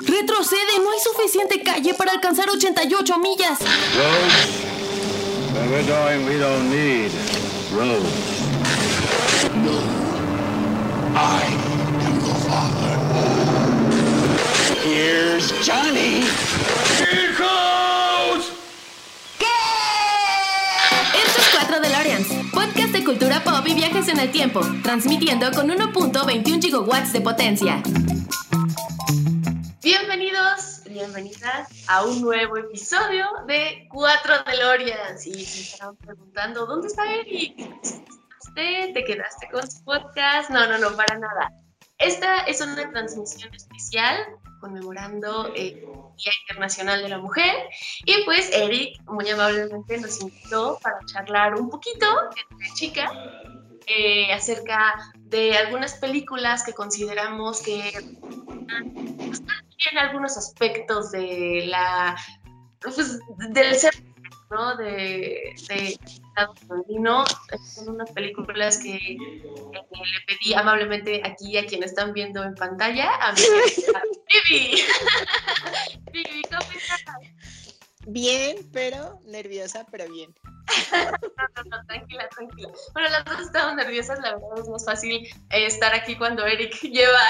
Retrocede, no hay suficiente calle para alcanzar 88 millas. Roads? Where we're going, we don't need roads. I am the father. Here's Johnny. Here goes! Esto es 4 DeLoreans, podcast de cultura pop y viajes en el tiempo, transmitiendo con 1.21 gigawatts de potencia. Bienvenidos, bienvenidas a un nuevo episodio de 4 DeLoreans. Y se estarán preguntando, ¿dónde está Eric? ¿Usted te quedaste con su podcast? No, no, no, para nada. Esta es una transmisión especial conmemorando el Día Internacional de la Mujer. Y pues Eric muy amablemente nos invitó para charlar un poquito entre chica eh, acerca de algunas películas que consideramos que tienen algunos aspectos de la pues, del ser ¿no? de, de femenino son unas películas que eh, le pedí amablemente aquí a quienes están viendo en pantalla a mi Vivi Vivi ¿cómo estás? Bien, pero nerviosa, pero bien. No, no, no, tranquila, tranquila. Bueno, las dos estamos nerviosas, la verdad es más fácil eh, estar aquí cuando Eric lleva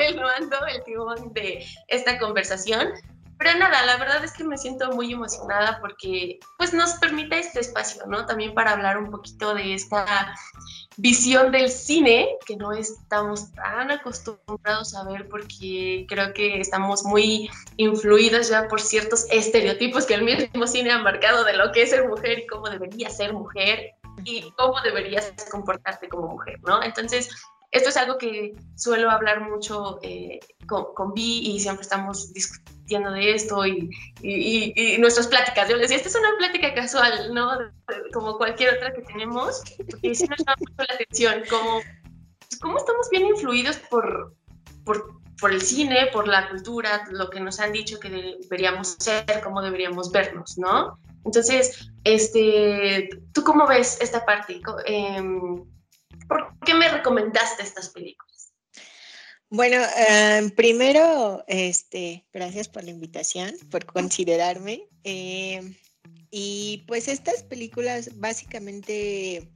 el mando, el timón de esta conversación. Pero nada, la verdad es que me siento muy emocionada porque pues nos permite este espacio, ¿no? También para hablar un poquito de esta visión del cine que no estamos tan acostumbrados a ver porque creo que estamos muy influidos ya por ciertos estereotipos que el mismo cine ha marcado de lo que es ser mujer y cómo debería ser mujer y cómo deberías comportarte como mujer, ¿no? Entonces, esto es algo que suelo hablar mucho eh, con, Vi y siempre estamos discutiendo de esto y, y, y, y, nuestras pláticas. Yo les decía, esta es una plática casual, ¿no? Como cualquier otra que tenemos, porque sí nos llama mucho la atención, como, cómo estamos bien influidos por, por, por el cine, por la cultura, lo que nos han dicho que deberíamos ser, cómo deberíamos vernos, ¿no? Entonces, este, ¿tú cómo ves esta parte? Eh, ¿Por qué me recomendaste estas películas? Bueno, eh, primero, este, gracias por la invitación, por considerarme. Eh, y pues estas películas, básicamente,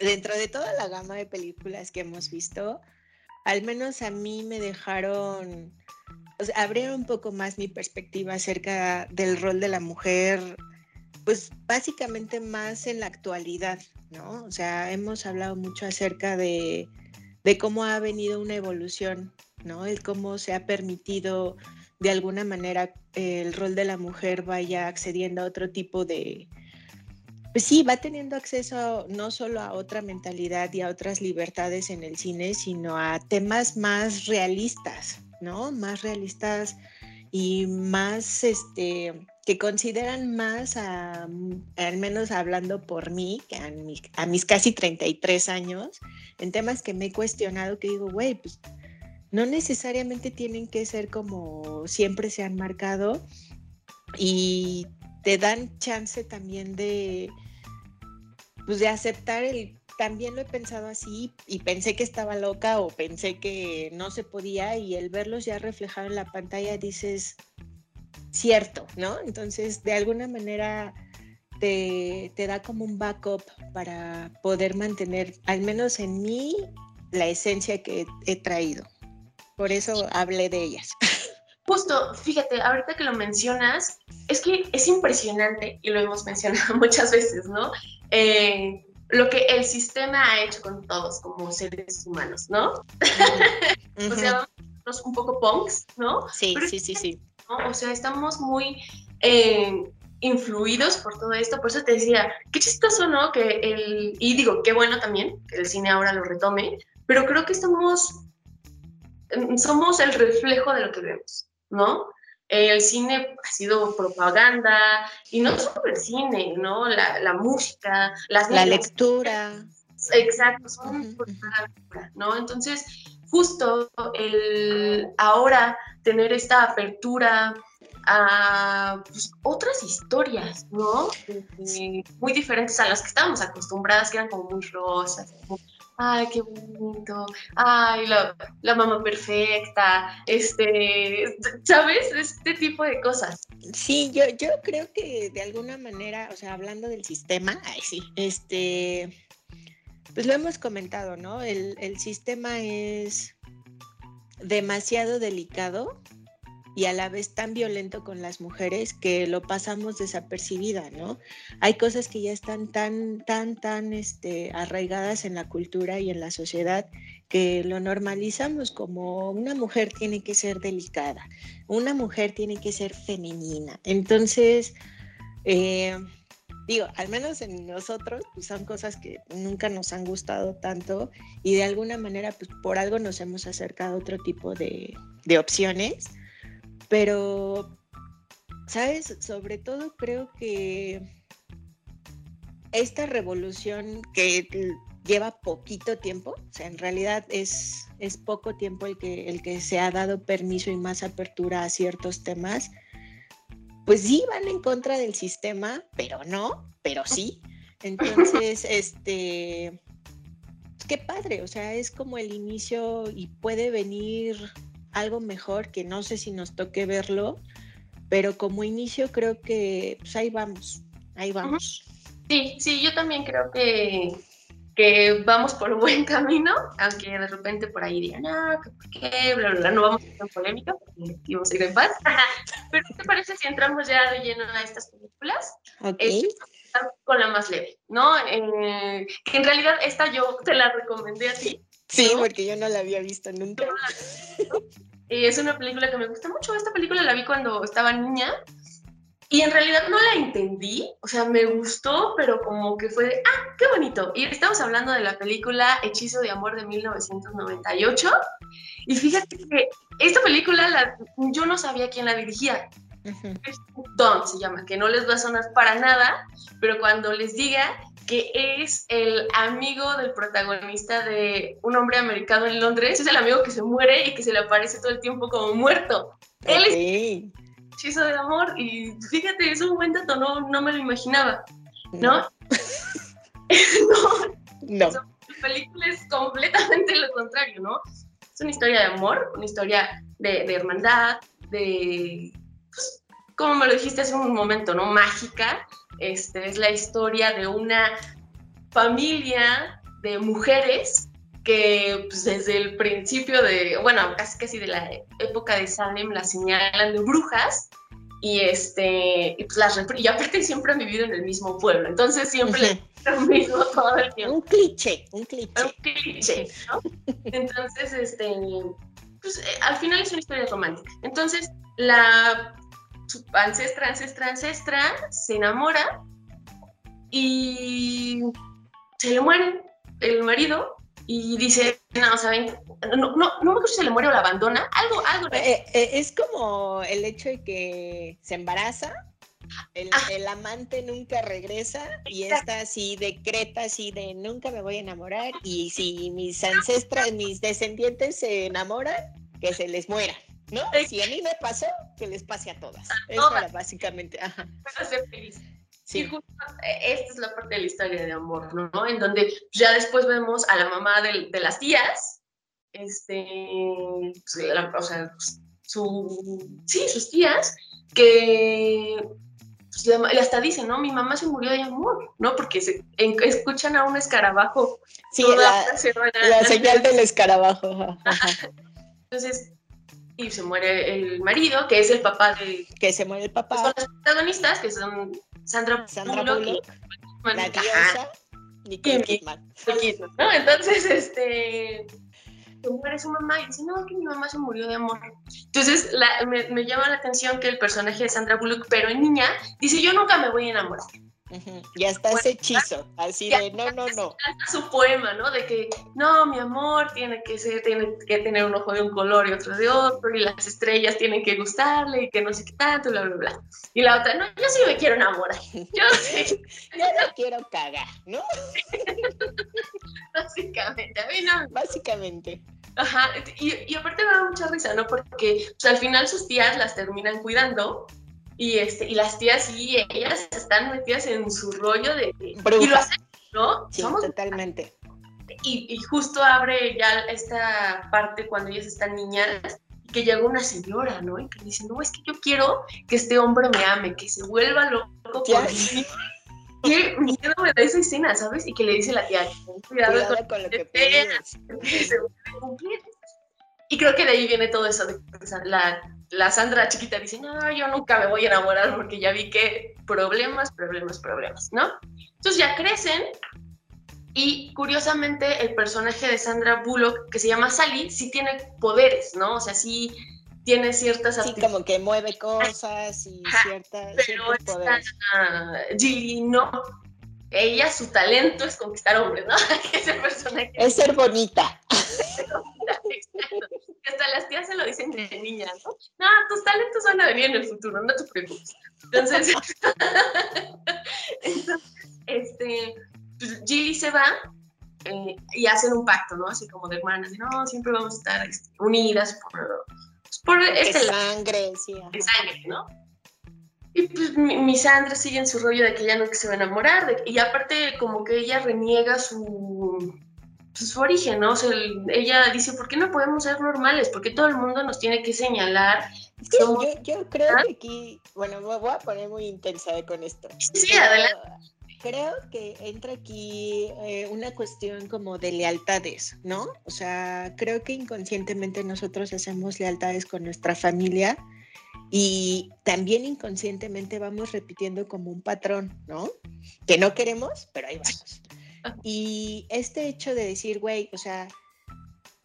dentro de toda la gama de películas que hemos visto, al menos a mí me dejaron, o abrieron un poco más mi perspectiva acerca del rol de la mujer, pues básicamente más en la actualidad, ¿no? O sea, hemos hablado mucho acerca de, de cómo ha venido una evolución, ¿no? El cómo se ha permitido de alguna manera el rol de la mujer vaya accediendo a otro tipo de, pues sí, va teniendo acceso no solo a otra mentalidad y a otras libertades en el cine, sino a temas más realistas, ¿no? Más realistas y más, este, que consideran más, a, al menos hablando por mí, que a, mi, a, mis casi 33 años, en temas que me he cuestionado, que digo, güey, pues no necesariamente tienen que ser como siempre se han marcado y te dan chance también de, pues de aceptar el, también lo he pensado así y pensé que estaba loca o pensé que no se podía y el verlos ya reflejado en la pantalla dices, cierto, ¿no? Entonces, de alguna manera te, te, da como un backup para poder mantener, al menos en mí, la esencia que he traído. Por eso hablé de ellas. Justo, fíjate, ahorita que lo mencionas, es que es impresionante, y lo hemos mencionado muchas veces, ¿no? Eh, lo que el sistema ha hecho con todos como seres humanos, ¿no? Uh -huh. o sea, vamos un poco punks, ¿no? Sí, Pero sí, sí, sí. ¿No? O sea, estamos muy eh, influidos por todo esto, por eso te decía, qué chistoso, ¿no? Que el, y digo, qué bueno también que el cine ahora lo retome, pero creo que estamos, somos el reflejo de lo que vemos, ¿no? El cine ha sido propaganda, y no solo el cine, ¿no? La, la música, las la lectura. Exacto, son uh -huh, propaganda, ¿no? Entonces, justo el ahora tener esta apertura a pues, otras historias, ¿no? Muy diferentes a las que estábamos acostumbradas, que eran como muy rosas, ay, qué bonito, ay, la, la mamá perfecta, este, ¿sabes? Este tipo de cosas. Sí, yo, yo creo que de alguna manera, o sea, hablando del sistema, ay, sí, este, pues lo hemos comentado, ¿no? El, el sistema es demasiado delicado y a la vez tan violento con las mujeres que lo pasamos desapercibida, ¿no? Hay cosas que ya están tan, tan, tan este, arraigadas en la cultura y en la sociedad que lo normalizamos como una mujer tiene que ser delicada, una mujer tiene que ser femenina. Entonces, eh, digo, al menos en nosotros, pues son cosas que nunca nos han gustado tanto y de alguna manera, pues por algo nos hemos acercado a otro tipo de, de opciones pero, ¿sabes? Sobre todo creo que esta revolución que lleva poquito tiempo, o sea, en realidad es, es poco tiempo el que, el que se ha dado permiso y más apertura a ciertos temas, pues sí van en contra del sistema, pero no, pero sí. Entonces, este, qué padre, o sea, es como el inicio y puede venir algo mejor que no sé si nos toque verlo, pero como inicio creo que pues ahí vamos, ahí vamos. Sí, sí, yo también creo que, que vamos por un buen camino, aunque de repente por ahí digan, ah, ¿qué? Bla, bla, bla, no vamos a estar polémica, porque vamos a ir en paz. Pero ¿qué te parece si entramos ya de lleno a estas películas? Ok. con la más leve, ¿no? Eh, que en realidad esta yo te la recomendé a ti. Sí, porque yo no la había visto nunca. Es una película que me gusta mucho. Esta película la vi cuando estaba niña y en realidad no la entendí. O sea, me gustó, pero como que fue de, ah, qué bonito. Y estamos hablando de la película Hechizo de Amor de 1998. Y fíjate que esta película la, yo no sabía quién la dirigía. Don se llama, que no les va a sonar para nada, pero cuando les diga que es el amigo del protagonista de Un hombre americano en Londres, es el amigo que se muere y que se le aparece todo el tiempo como muerto. Él es hechizo de amor y fíjate, es un buen dato, no, no me lo imaginaba, ¿no? no. No. La película es completamente lo contrario, ¿no? Es una historia de amor, una historia de, de hermandad, de, pues, como me lo dijiste hace un momento, ¿no? Mágica, este, es la historia de una familia de mujeres que pues, desde el principio de, bueno, casi casi de la época de Salem la señalan de brujas y este y pues las y aparte siempre han vivido en el mismo pueblo, entonces siempre lo mismo todo el tiempo. Un cliché, un cliché. Un cliché, ¿no? Entonces, este, pues eh, al final es una historia romántica. Entonces, la su ancestra, ancestra, ancestra, se enamora y se le muere el marido y dice, no, ¿saben? No, no, no me acuerdo si se le muere o la abandona, algo, algo. Eh, eh, es como el hecho de que se embaraza, el, ah. el amante nunca regresa y esta así decreta así de nunca me voy a enamorar y si mis ancestras, mis descendientes se enamoran, que se les muera. ¿No? Si a mí me pasó, que les pase a todas. Eso era básicamente. Ajá. Para ser feliz. Sí. Y justo eh, esta es la parte de la historia de amor, ¿no? En donde ya después vemos a la mamá de, de las tías, este, pues, o sea, su, sí, sus tías, que pues, y hasta dicen, ¿no? Mi mamá se murió de amor, ¿no? Porque se, escuchan a un escarabajo. Sí, la, la, señal del escarabajo. Entonces, y se muere el marido, que es el papá de... Que se muere el papá. Son los protagonistas, que son Sandra, Sandra Bullock, la diosa, Nicole Kidman. ¿no? Entonces, este... Se muere su mamá y dice, no, que mi mamá se murió de amor. Entonces, la, me, me llama la atención que el personaje de Sandra Bullock, pero en niña, dice, yo nunca me voy a enamorar. Ya está ese hechizo, así de no, no, no. Su poema, ¿no? De que no, mi amor tiene que ser, tiene que tener un ojo de un color y otro de otro, y las estrellas tienen que gustarle y que no sé qué tanto, bla, bla, bla. Y la otra, no, yo sí me quiero enamorar. Yo sí. yo no quiero cagar, ¿no? Básicamente, a mí no. Básicamente. Ajá, y, y aparte me da mucha risa, ¿no? Porque pues, al final sus tías las terminan cuidando y, este, y las tías sí, ellas están metidas en su rollo de... Bruja. Y lo hacen, ¿no? Sí, totalmente. Y, y, justo abre ya esta parte cuando ellas están niñas, que llega una señora, ¿no? Y que dice, no, es que yo quiero que este hombre me ame, que se vuelva loco por mí. Qué miedo me da esa escena, ¿sabes? Y que le dice la tía, cuidado, cuidado con, lo que pides. Y creo que de ahí viene todo eso de la, la Sandra chiquita dice, no, yo nunca me voy a enamorar porque ya vi que problemas, problemas, problemas, ¿no? Entonces ya crecen y curiosamente el personaje de Sandra Bullock, que se llama Sally, sí tiene poderes, ¿no? O sea, sí tiene ciertas Sí, como que mueve cosas y ciertas, pero Gilly no. Ella, su talento es conquistar hombres, ¿no? Ese personaje. Es ser bonita. Hasta las tías se lo dicen de niña, ¿no? No, tus talentos van a venir en el futuro, no te preocupes. Entonces, este, pues, Gilly se va eh, y hacen un pacto, ¿no? Así como de hermanas, no, siempre vamos a estar este, unidas por, pues, por este sangre, sí. De sangre, ¿no? Y pues mi, Sandra sigue en su rollo de que ella nunca se va a enamorar, y aparte como que ella reniega su, pues, su origen, ¿no? O sea, ella dice, ¿por qué no podemos ser normales? Porque todo el mundo nos tiene que señalar. yo, yo, creo que aquí, bueno, me voy a poner muy intensa con esto. Sí, adelante creo que entra aquí eh, una cuestión como de lealtades, ¿no? O sea, creo que inconscientemente nosotros hacemos lealtades con nuestra familia y también inconscientemente vamos repitiendo como un patrón, ¿no? Que no queremos, pero ahí vamos. Y este hecho de decir, güey, o sea,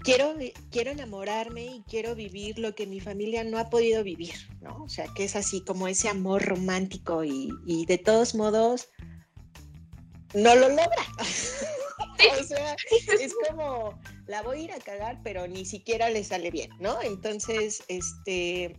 quiero, quiero enamorarme y quiero vivir lo que mi familia no ha podido vivir, ¿no? O sea, que es así como ese amor romántico y, de todos modos no lo logra. o sea, es como, la voy a ir a cagar, pero ni siquiera le sale bien, ¿no? Entonces, este,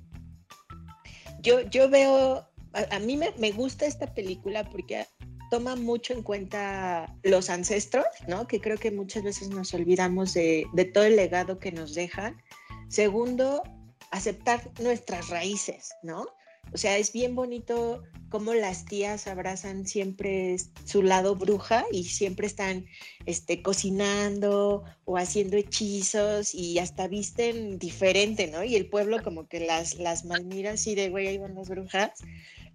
yo, yo veo, a, mí me, me, gusta esta película porque toma mucho en cuenta los ancestros, ¿no? Que creo que muchas veces nos olvidamos de, todo el legado que nos dejan. Segundo, aceptar nuestras raíces, ¿no? O sea, es bien bonito cómo las tías abrazan siempre su lado bruja y siempre están este, cocinando o haciendo hechizos y hasta visten diferente, ¿no? Y el pueblo como que las, las malmira así de, güey, ahí van las brujas,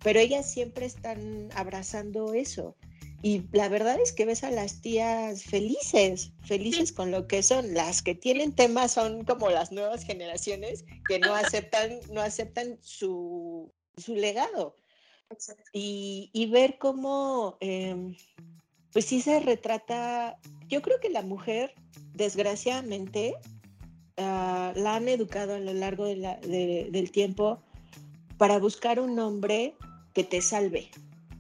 pero ellas siempre están abrazando eso. Y la verdad es que ves a las tías felices, felices con lo que son. Las que tienen temas son como las nuevas generaciones que no aceptan, no aceptan su, su legado. Y, ver cómo, em, pues sí se retrata, yo creo que la mujer, desgraciadamente, ah, la han educado a lo largo del tiempo para buscar un hombre que te salve,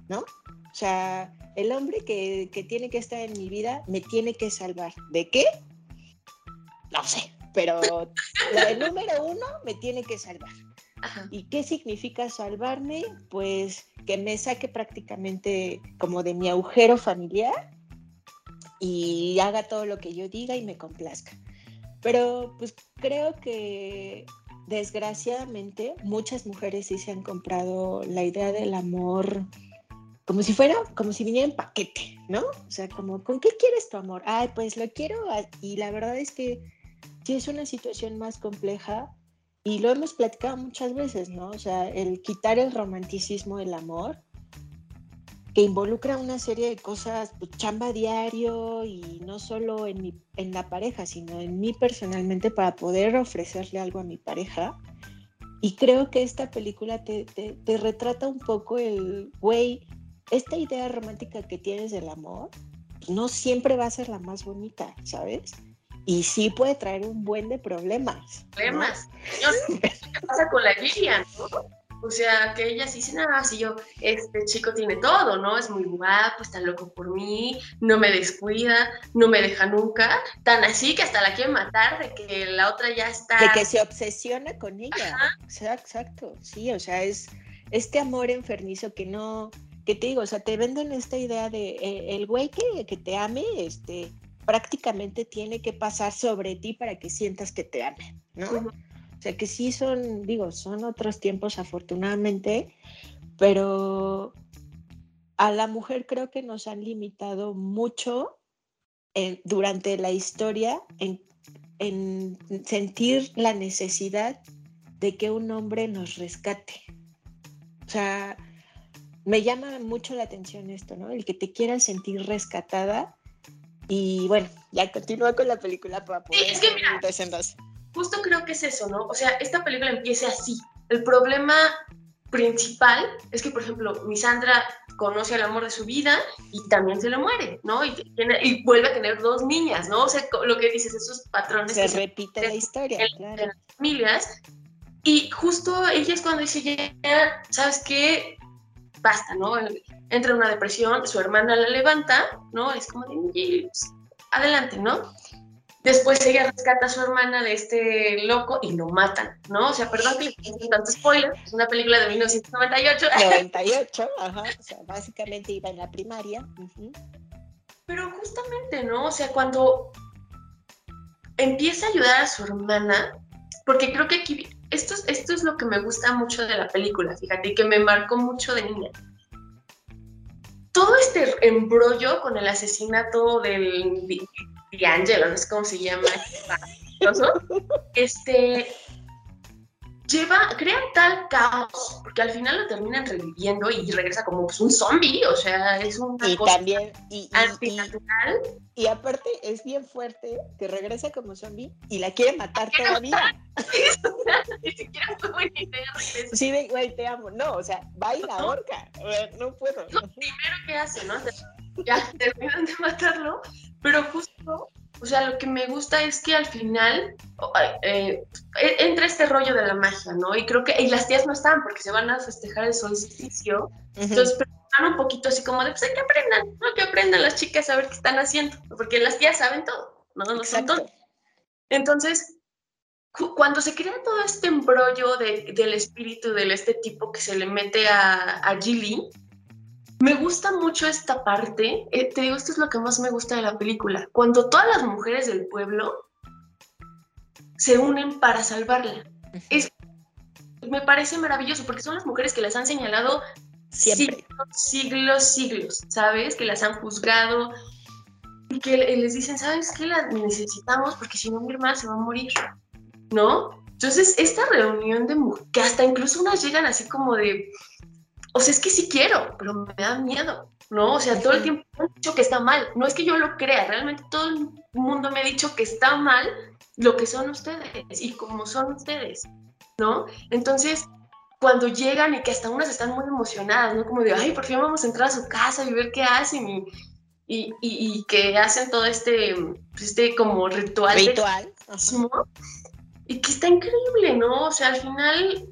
¿no? O sea, el hombre que, que tiene que estar en mi vida me tiene que salvar. ¿De qué? No sé, pero el número uno me tiene que salvar. ¿Y qué significa salvarme? Pues que me saque prácticamente como de mi agujero familiar y haga todo lo que yo diga y me complazca. Pero pues creo que desgraciadamente muchas mujeres sí se han comprado la idea del amor como si fuera, como si viniera en paquete, ¿no? O sea, como, ¿con qué quieres tu amor? Ay, pues lo quiero. Y la verdad es que sí es una situación más compleja y lo hemos platicado muchas veces, ¿no? O sea, el quitar el romanticismo del amor, que involucra una serie de cosas, pues, chamba diario y no solo en, mi, en la pareja, sino en mí personalmente para poder ofrecerle algo a mi pareja. Y creo que esta película te, te, te retrata un poco el, güey, esta idea romántica que tienes del amor, pues, no siempre va a ser la más bonita, ¿sabes? y sí puede traer un buen de problemas. Problemas. ¿Qué pasa con la Gillian? ¿no? O sea, que ella sí dice, ah, si yo, este chico tiene todo, ¿no? Es muy guapo, está loco por mí, no me descuida, no me deja nunca. Tan así que hasta la quiere matar, de que la otra ya está. De que se obsesiona con ella. Exacto, sí, o sea, es este amor enfermizo que no, que te digo, o sea, te venden esta idea de eh, el güey que, que te ame, este, prácticamente tiene que pasar sobre ti para que sientas que te amen, ¿no? Sea que sí son, digo, son otros tiempos afortunadamente, pero a la mujer creo que nos han limitado mucho durante la historia en, en sentir la necesidad de que un hombre nos rescate. O sea, me llama mucho la atención esto, ¿no? El que te quieras sentir rescatada. Y bueno, ya continúa con la película para poder... Sí, es que mira, justo creo que es eso, ¿no? O sea, esta película empieza así. El problema principal es que, por ejemplo, mi Sandra conoce al amor de su vida y también se le muere, ¿no? Y, y vuelve a tener dos niñas, ¿no? O sea, lo que dices, esos patrones. Se repite la historia, claro. En las familias. Y justo ella es cuando dice, ya, ¿sabes qué? Basta, ¿no? Entra en una depresión, su hermana la levanta, ¿no? Es como de, adelante, ¿no? Después ella rescata a su hermana de este loco y lo matan, ¿no? O sea, perdón que le ponga tanto spoiler, es una película de 1998. 98, ajá, o sea, básicamente iba en la primaria. Pero justamente, ¿no? O sea, cuando empieza a ayudar a su hermana, porque creo que aquí, esto, esto es lo que me gusta mucho de la película, fíjate, y que me marcó mucho de niña todo este embrollo con el asesinato del Angelo, no sé cómo se llama, este, lleva, crea tal caos, porque al final lo terminan reviviendo y regresa como pues, un zombie, o sea, es un y también, y, antinatural. Y, aparte es bien fuerte que regresa como zombie y la quiere matar todavía. Ni siquiera fue buena idea. Sí, güey, te amo. No, o sea, va y la horca. No puedo. Lo primero que hace, ¿no? Ya terminan de matarlo, pero justo o sea, lo que me gusta es que al final eh, e, entra este rollo de la magia, ¿no? Y creo que y las tías no están porque se van a festejar el solsticio. Entonces, pero un poquito así como de, pues hay que aprendan, ¿no? Que aprendan las chicas a ver qué están haciendo, porque las tías saben todo, ¿no? No son todo. Entonces, cuando se crea todo este embrollo de, del espíritu de este tipo que se le mete a, a Gilly, me gusta mucho esta parte, eh, te digo, esto es lo que más me gusta de la película, cuando todas las mujeres del pueblo se unen para salvarla. Es, me parece maravilloso porque son las mujeres que las han señalado Siempre. siglos, siglos, siglos, ¿sabes? Que las han juzgado y que les dicen, ¿sabes qué? La necesitamos porque si no mi hermana se va a morir, ¿no? Entonces, esta reunión de mujeres, que hasta incluso unas llegan así como de, o sea, es que sí quiero, pero me da miedo, ¿no? O sea, todo el tiempo me han dicho que está mal. No es que yo lo crea, realmente todo el mundo me ha dicho que está mal lo que son ustedes y como son ustedes, ¿no? Entonces, cuando llegan y que hasta unas están muy emocionadas, ¿no? Como de, ay, por fin vamos a entrar a su casa y ver qué hacen y, y, y, que hacen todo este, pues, este como ritual. Ritual. y que está increíble, ¿no? O sea, al final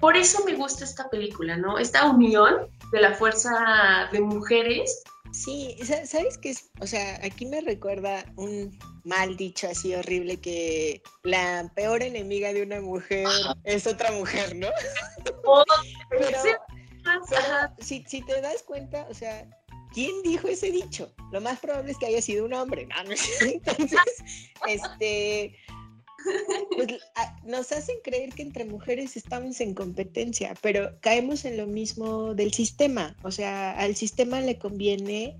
por eso me gusta esta película, ¿no? Esta unión de la fuerza de mujeres. Sí, ¿sabes qué es? O sea, aquí me recuerda un mal dicho así horrible que la peor enemiga de una mujer es otra mujer, ¿no? Oh, Pero, si, si te das cuenta, o sea, ¿quién dijo ese dicho? Lo más probable es que haya sido un hombre, ¿no? Entonces, este, pues, nos hacen creer que entre mujeres estamos en competencia, pero caemos en lo mismo del sistema. O sea, al sistema le conviene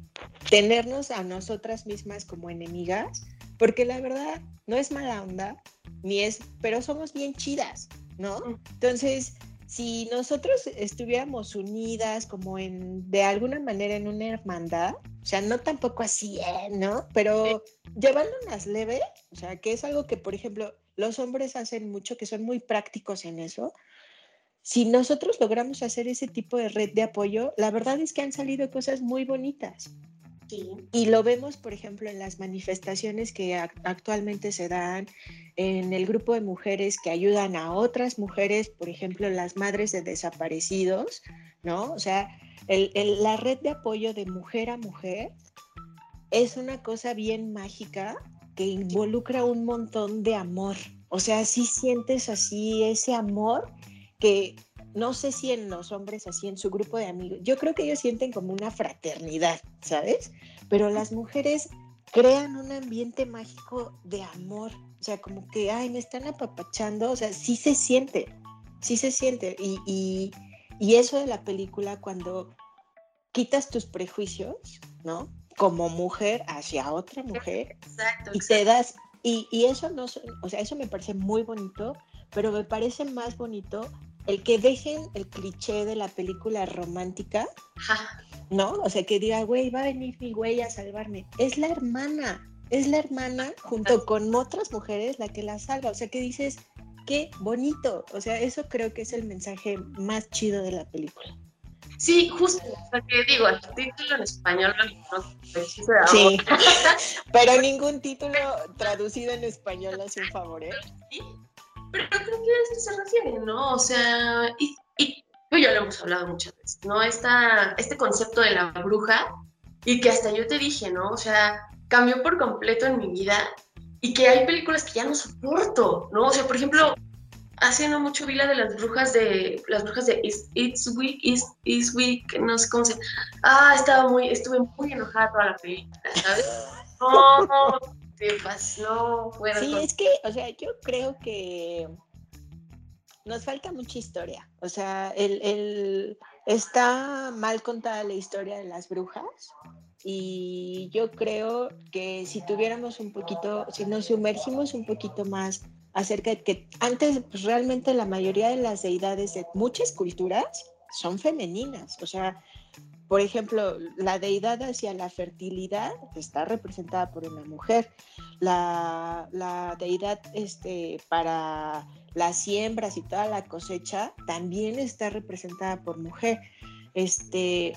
tenernos a nosotras mismas como enemigas, porque la verdad no es mala onda, ni es, pero somos bien chidas, ¿no? Entonces, si nosotros estuviéramos unidas como en, de alguna manera en una hermandad, o sea, no tampoco así, ¿eh? ¿no? Pero llevándonos leve, o sea, que es algo que, por ejemplo, los hombres hacen mucho, que son muy prácticos en eso. Si nosotros logramos hacer ese tipo de red de apoyo, la verdad es que han salido cosas muy bonitas. Y lo vemos, por ejemplo, en las manifestaciones que actualmente se dan, en el grupo de mujeres que ayudan a otras mujeres, por ejemplo, las madres de desaparecidos, ¿no? O sea, la red de apoyo de mujer a mujer es una cosa bien mágica que involucra un montón de amor. O sea, si sientes así ese amor que no sé si en los hombres así en su grupo de amigos, yo creo que ellos sienten como una fraternidad, ¿sabes? Pero las mujeres crean un ambiente mágico de amor, o sea, como que, ay, me están apapachando, o sea, sí se siente, sí se siente. Y, y, eso de la película, cuando quitas tus prejuicios, ¿no? como mujer hacia otra mujer Exacto. y te das, y, y eso no, o sea, eso me parece muy bonito, pero me parece más bonito el que dejen el cliché de la película romántica, Ajá. ¿no? O sea, que diga, güey, va a venir mi güey a salvarme. Es la hermana, es la hermana junto con otras mujeres la que la salva. O sea, que dices, qué bonito. O sea, eso creo que es el mensaje más chido de la película. Sí, justo, porque digo, el título en español no, pues, sí se da Sí, otra. pero ningún título traducido en español hace un favor, ¿eh? Sí, Pero creo que a esto se refiere, ¿no? O sea, y, y pues ya lo hemos hablado muchas veces, ¿no? Esta, este concepto de la bruja y que hasta yo te dije, ¿no? O sea, cambió por completo en mi vida y que hay películas que ya no soporto, ¿no? O sea, por ejemplo, hace no mucho vi la de las brujas de las brujas de It's, It's Week, It's, It's Week, no sé cómo se. Ah, estaba muy, estuve muy enojada toda la película, ¿sabes? No, bueno, Sí, es que, o sea, yo creo que nos falta mucha historia. O sea, el, el- está mal contada la historia de las brujas y yo creo que si tuviéramos un poquito, si nos sumergimos un poquito más acerca de que antes pues, realmente la mayoría de las deidades de muchas culturas son femeninas. O sea, por ejemplo, la deidad hacia la fertilidad está representada por una mujer. La, deidad este, para las siembras y toda la cosecha también está representada por mujer. Este,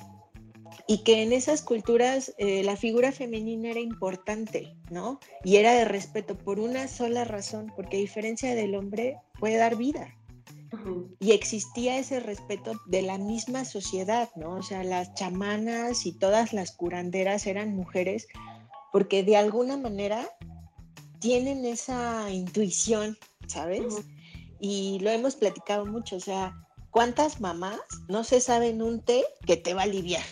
y que en esas culturas eh, la figura femenina era importante, ¿no? Y era de respeto por una sola razón, porque a diferencia del hombre puede dar vida Y existía ese respeto de la misma sociedad, ¿no? O sea, las chamanas y todas las curanderas eran mujeres porque de alguna manera tienen esa intuición, ¿sabes? Y lo hemos platicado mucho, o sea, ¿cuántas mamás no se saben un té que te va a aliviar?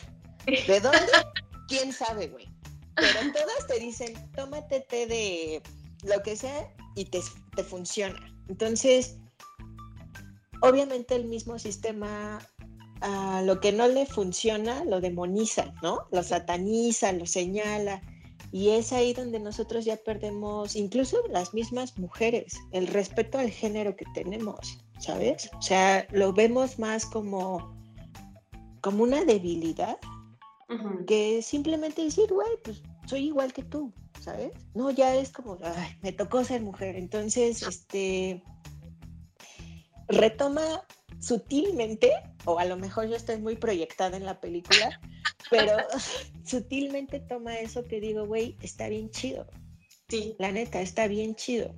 ¿De dónde? ¿Quién sabe, güey? Pero todas te dicen, tómate té de lo que sea y te, te funciona. Entonces, obviamente el mismo sistema, a lo que no le funciona, lo demoniza, ¿no? Lo sataniza, lo señala. Y es ahí donde nosotros ya perdemos, incluso las mismas mujeres, el respeto al género que tenemos, ¿sabes? O sea, lo vemos más como, como una debilidad que simplemente decir, güey, pues soy igual que tú, ¿sabes? No, ya es como, "Ay, me tocó ser mujer. Entonces, este, retoma sutilmente, o a lo mejor yo estoy muy proyectada en la película, pero sutilmente toma eso que digo, güey, está bien chido. Sí. La neta, está bien chido.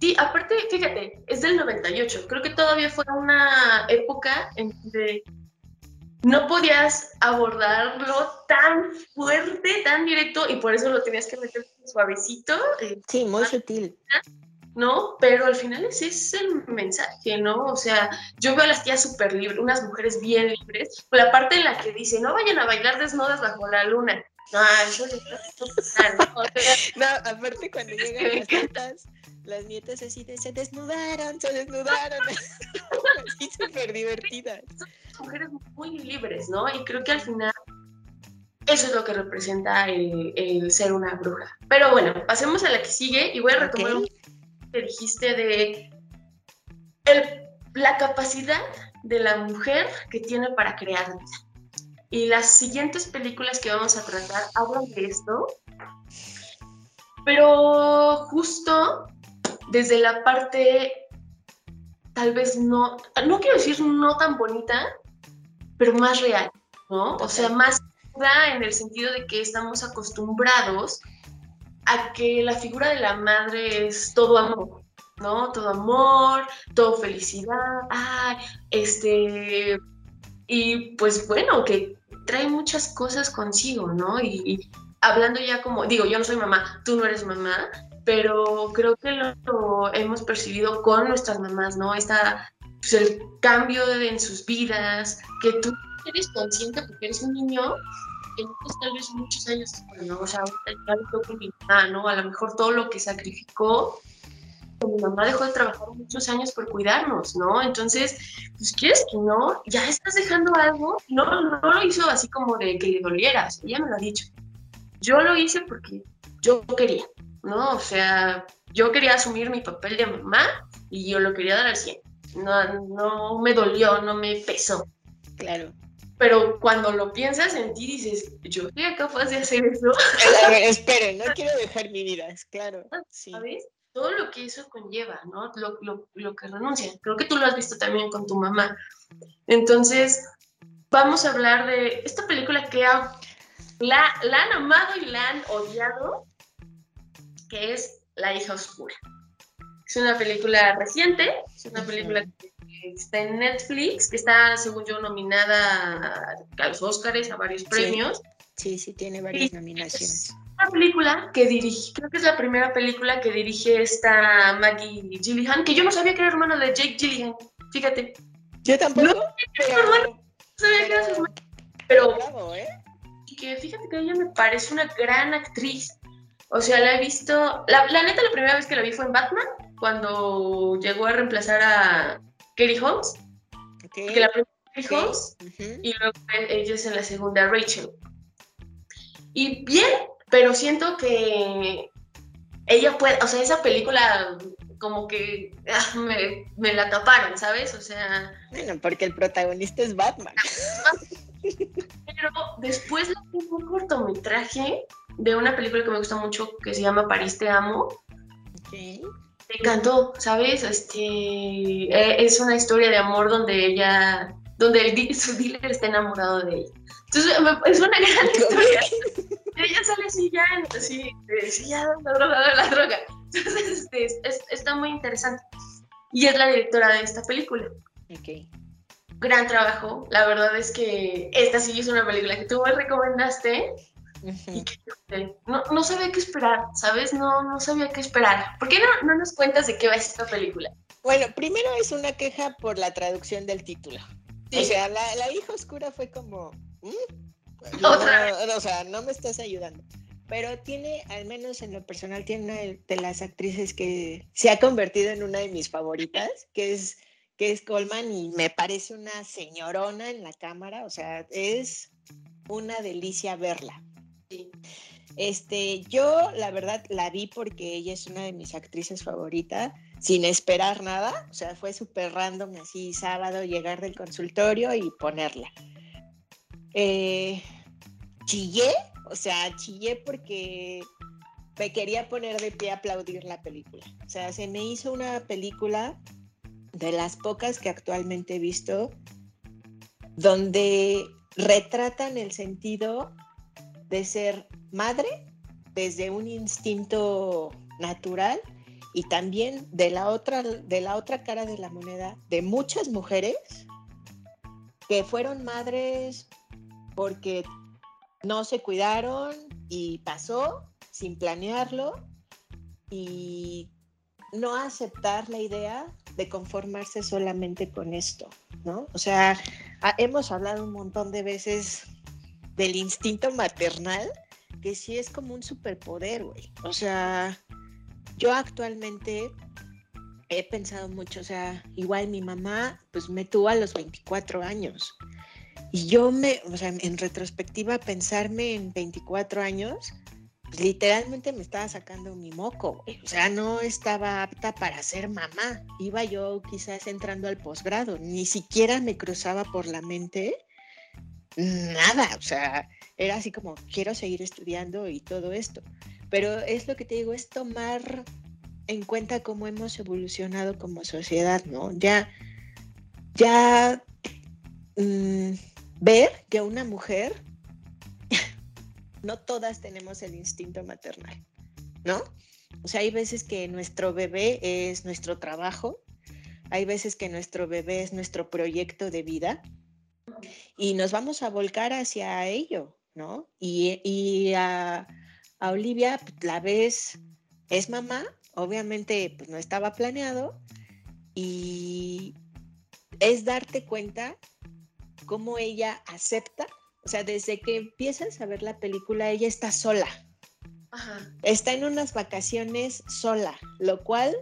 Sí, aparte, fíjate, es del 98. Creo que todavía fue una época en donde no podías abordarlo tan fuerte, tan directo, y por eso lo tenías que meter suavecito, eh, Sí, muy sutil. ¿No? Pero al final ese es el mensaje, ¿no? O sea, yo veo a las tías súper libres, unas mujeres bien libres, por la parte en la que dice, no vayan a bailar desnudas bajo la luna. No, eso es ¿no? O sea, No, aparte cuando llegan las nietas, las nietas así de se desnudaron, se desnudaron. así súper divertidas. mujeres muy libres, ¿no? Y creo que al final eso es lo que representa el, el ser una bruja. Pero bueno, pasemos a la que sigue y voy a retomar Ok. un poco que dijiste de el- la capacidad de la mujer que tiene para crear vida. Y las siguientes películas que vamos a tratar hablan de esto, pero justo desde la parte tal vez no, no quiero decir no tan bonita, pero más real, ¿no? O sea, más en el sentido de que estamos acostumbrados a que la figura de la madre es todo amor, ¿no? Todo amor, todo felicidad, este, y pues bueno, que trae muchas cosas consigo, ¿no? Y, hablando ya como, digo, yo no soy mamá, tú no eres mamá, pero creo que lo, hemos percibido con nuestras mamás, ¿no? Esta, pues, el cambio en sus vidas, que tú eres consciente porque eres un niño que no es tal vez muchos años después, ¿no? O sea, ya lo con mi mamá, ¿no? A lo mejor todo lo que sacrificó, mi mamá dejó de trabajar muchos años por cuidarnos, ¿no? Entonces, pues quieres que no, ya estás dejando algo, no, no lo hizo así como de que le dolieras, ella me lo ha dicho. yo lo hice porque yo quería, ¿no? O sea, yo quería asumir mi papel de mamá y yo lo quería dar al 100. No, no me dolió, no me pesó. Claro. Pero cuando lo piensas en ti dices, yo soy capaz de hacer eso. A ver, esperen, no quiero dejar mi vida, es claro. Sí. ¿Sabes? Todo lo que eso conlleva, ¿no? Lo, lo, lo que renuncia. Creo que tú lo has visto también con tu mamá. Entonces, vamos a hablar de esta película que ha, la, la han amado y la han odiado, que es La hija oscura. Es una película reciente, es una película que está en Netflix, que está, según yo, nominada a los Oscars, a varios premios. Sí, sí, tiene varias nominaciones. Es una película que dirige, creo que es la primera película que dirige esta Maggie Gillihan, que yo no sabía que era hermana de Jake Gillihan, fíjate. Yo tampoco. No, pero, no sabía que era su hermana. Pero bravo, ¿eh? que fíjate que ella me parece una gran actriz. O sea, la he visto. La, la neta, la primera vez que la vi fue en Batman, cuando llegó a reemplazar a Katie Holmes. Ok. Que la primera Katie ok, Holmes y luego ella es en la segunda Rachel. Y bien, pero siento que ella puede, o sea, esa película como que ah, me, me la taparon, ¿sabes? O sea, Bueno, porque el protagonista es Batman. pero después en un cortometraje de una película que me gusta mucho que se llama París te amo. Ok. Me encantó, ¿sabes? Este eh, es una historia de amor donde ella, donde el, su dealer está enamorado de ella. Entonces es una gran historia. Ella sale así ya, así, sí, ya, la droga, la droga. Entonces este, es- es- está muy interesante. Y es la directora de esta película. Ok. Gran trabajo. La verdad es que esta sí es una película que tú me recomendaste y Ujú. que no, no sabía qué esperar, ¿sabes? No, no sabía qué esperar. ¿Por qué no, no nos cuentas de qué va esta película? Bueno, primero es una queja por la traducción del título. Sí. O sea, la, la hija oscura fue como. ¿mm? Otra No, o sea, no me estás ayudando. Pero tiene, al menos en lo personal, tiene una de las actrices que se ha convertido en una de mis favoritas, que es, que es Coleman, y me parece una señorona en la cámara. O sea, es una delicia verla. Este, yo la verdad la vi porque ella es una de mis actrices favoritas, sin esperar nada, o sea, fue súper random así sábado llegar del consultorio y ponerla. Eh, chillé, o sea, chillé porque me quería poner de pie a aplaudir la película. O sea, se me hizo una película de las pocas que actualmente he visto donde retratan el sentido de ser madre desde un instinto natural y también de la otra de la otra cara de la moneda de muchas mujeres que fueron madres porque no se cuidaron y pasó sin planearlo y no aceptar la idea de conformarse solamente con esto, ¿no? O sea, hemos hablado un montón de veces del instinto maternal, que sí es como un superpoder, güey. O sea, yo actualmente he pensado mucho, o sea, igual mi mamá, pues me tuvo a los 24 años. Y yo me, o sea, en retrospectiva, pensarme en 24 años, pues, literalmente me estaba sacando mi moco, güey. O sea, no estaba apta para ser mamá. Iba yo quizás entrando al posgrado, ni siquiera me cruzaba por la mente nada, o sea, era así como, quiero seguir estudiando y todo esto. Pero es lo que te digo, es tomar en cuenta cómo hemos evolucionado como sociedad, ¿no? Ya, ya mm, ver que una mujer, no todas tenemos el instinto maternal, ¿no? O sea, hay veces que nuestro bebé es nuestro trabajo, hay veces que nuestro bebé es nuestro proyecto de vida y nos vamos a volcar hacia ello, ¿no? Y, y a, a Olivia pues, la ves, es mamá, obviamente pues no estaba planeado y es darte cuenta cómo ella acepta, o sea, desde que empiezas a ver la película, ella está sola, Ajá. está en unas vacaciones sola, lo cual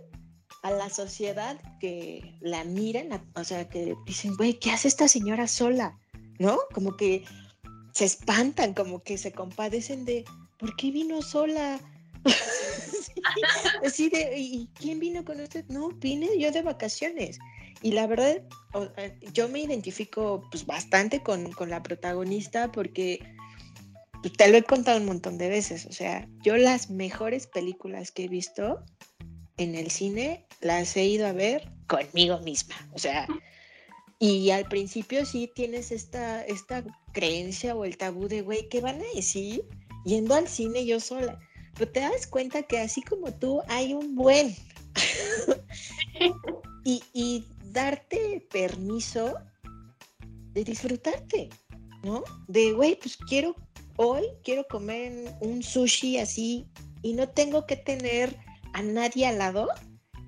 a la sociedad que la miran, o sea, que dicen, güey, ¿qué hace esta señora sola? ¿No? Como que se espantan, como que se compadecen de, ¿por qué vino sola? así de, ¿y quién vino con usted? No, vine yo de vacaciones. Y la verdad, yo me identifico pues bastante con, con la protagonista porque pues, te lo he contado un montón de veces. O sea, yo las mejores películas que he visto en el cine las he ido a ver conmigo misma. O sea, y al principio sí tienes esta, esta creencia o el tabú de, güey, ¿qué van a decir? Yendo al cine yo sola. Pero te das cuenta que así como tú hay un buen. y, y darte permiso de disfrutarte, ¿no? De, güey, pues quiero, hoy quiero comer un sushi así y no tengo que tener a nadie al lado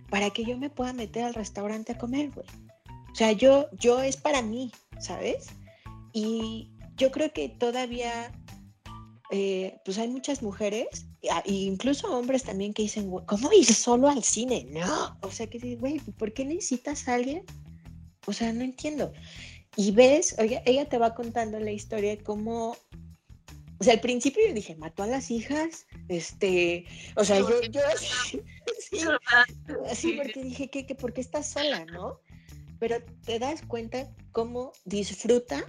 para que yo me pueda meter al restaurante a comer, güey. O sea, yo, yo es para mí, ¿sabes? Y yo creo que todavía, eh, pues hay muchas mujeres, e incluso hombres también que dicen, ¿cómo ir solo al cine? No, o sea, que güey, ¿por qué necesitas a alguien? O sea, no entiendo. Y ves, oye, ella te va contando la historia de cómo o sea, al principio yo dije, mató a las hijas, este, o sea, yo, yo así, así porque dije, que, ¿por qué estás sola, no? pero te das cuenta cómo disfruta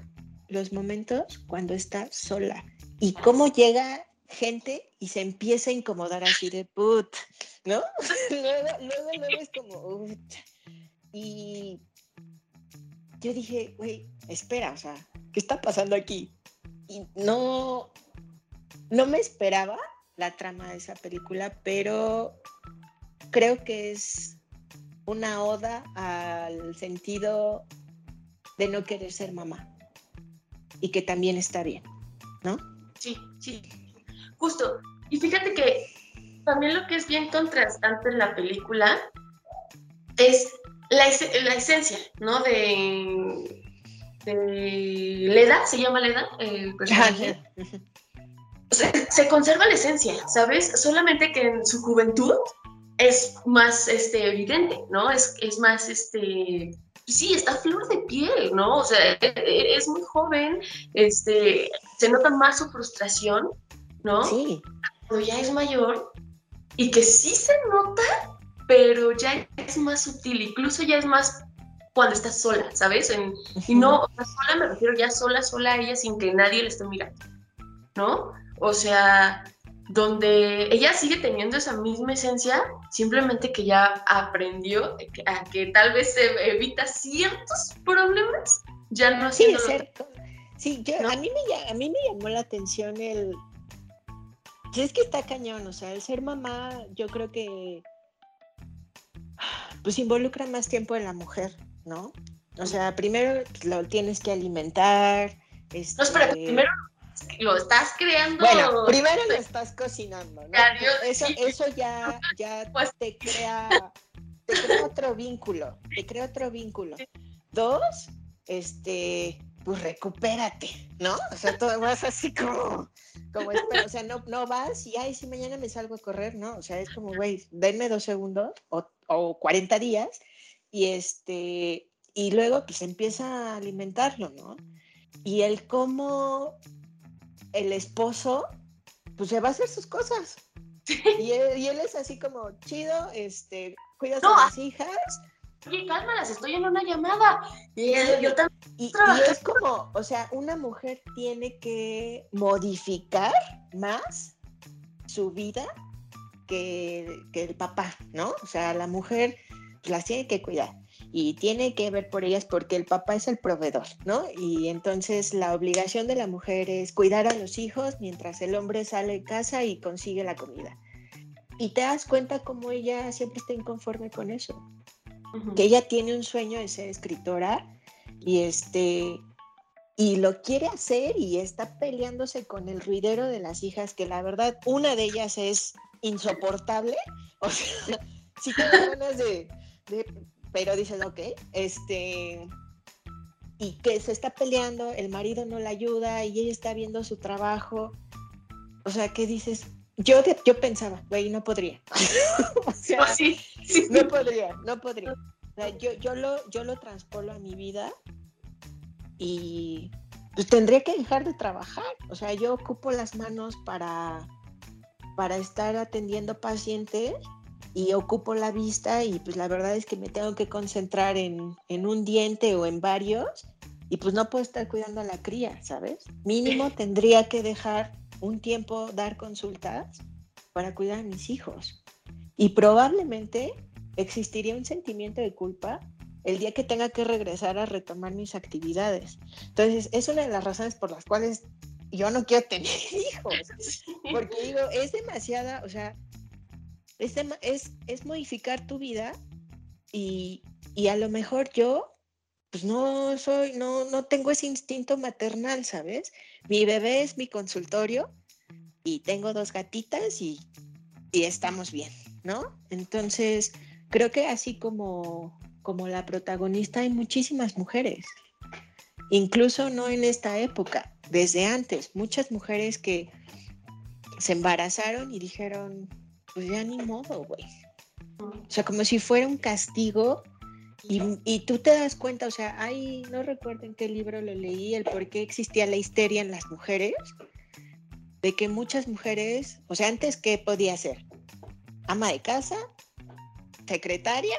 los momentos cuando está sola y cómo llega gente y se empieza a incomodar así de put, ¿no? luego, luego, luego es como, y yo dije, güey, espera, o sea, ¿qué está pasando aquí? Y no, no me esperaba la trama de esa película, pero creo que es una oda al sentido de no querer ser mamá y que también está bien, ¿no? Sí, sí, justo. Y fíjate que también lo que es bien contrastante en la película es la, esencia, ¿no? De, de Leda, se llama Leda, el personaje. se conserva la esencia, ¿sabes? Solamente que en su juventud es más este, evidente, ¿no? Es, es más, este, sí, está flor de piel, ¿no? O sea, e, e, es muy joven, este, se nota más su frustración, ¿no? Sí. Pero ya es mayor y que sí se nota, pero ya es más sutil, incluso ya es más cuando está sola, ¿sabes? y no, sola me refiero ya sola, sola a ella sin que nadie le esté mirando, ¿no? O sea, donde ella sigue teniendo esa misma esencia, simplemente que ya aprendió a que tal vez se evita ciertos problemas, ya no Sí, sí a, mí me, a mí me llamó la atención el... Si es que está cañón, o sea, el ser mamá, yo creo que pues involucra más tiempo en la mujer, ¿no? O sea, primero lo tienes que alimentar. Este... No, espera, primero lo estás creando. Bueno, primero lo estás cocinando, ¿no? Eso, eso ya, ya pues te crea, te crea otro vínculo, te crea otro vínculo. Dos, este, pues recupérate, ¿no? O sea, todo vas así como, como o sea, no, no vas y, ay, si mañana me salgo a correr, ¿no? O sea, es como, güey, denme dos segundos o, o 40 días y este, y luego pues empieza a alimentarlo, ¿no? Y el cómo el esposo, pues se va a hacer sus cosas. Y él, es así como chido, este, cuidas a las hijas. Oye, cálmalas, estoy en una llamada. Y, yo también. Y, es como, o sea, una mujer tiene que modificar más su vida que, que el papá, ¿no? O sea, la mujer las tiene que cuidar y tiene que ver por ellas porque el papá es el proveedor, ¿no? Y entonces la obligación de la mujer es cuidar a los hijos mientras el hombre sale de casa y consigue la comida. Y te das cuenta cómo ella siempre está inconforme con eso, que ella tiene un sueño de ser escritora y este y lo quiere hacer y está peleándose con el ruidero de las hijas que la verdad una de ellas es insoportable, o sea, sí tengo ganas de pero dices, ok, este, y que se está peleando, el marido no la ayuda y ella está viendo su trabajo. O sea, ¿qué dices? Yo, yo pensaba, güey, no podría. o sea, sí, no podría, no podría. O sea, yo, yo, lo, yo lo transpolo a mi vida y pues tendría que dejar de trabajar. O sea, yo ocupo las manos para para estar atendiendo pacientes y ocupo la vista y pues la verdad es que me tengo que concentrar en, en un diente o en varios y pues no puedo estar cuidando a la cría, ¿sabes? Mínimo tendría que dejar un tiempo dar consultas para cuidar a mis hijos. Y probablemente existiría un sentimiento de culpa el día que tenga que regresar a retomar mis actividades. Entonces, es una de las razones por las cuales yo no quiero tener hijos, porque digo, es demasiada, o sea, es, es, es modificar tu vida y, y, a lo mejor yo, pues no soy, no, no tengo ese instinto maternal, ¿sabes? Mi bebé es mi consultorio y tengo dos gatitas y, y estamos bien, ¿no? Entonces, creo que así como, como la protagonista hay muchísimas mujeres, incluso no en esta época, desde antes, muchas mujeres que se embarazaron y dijeron, pues ya ni modo, güey. O sea, como si fuera un castigo y, y, tú te das cuenta, o sea, hay, no recuerdo en qué libro lo leí, el por qué existía la histeria en las mujeres, de que muchas mujeres, o sea, antes, ¿qué podía ser? Ama de casa, secretaria,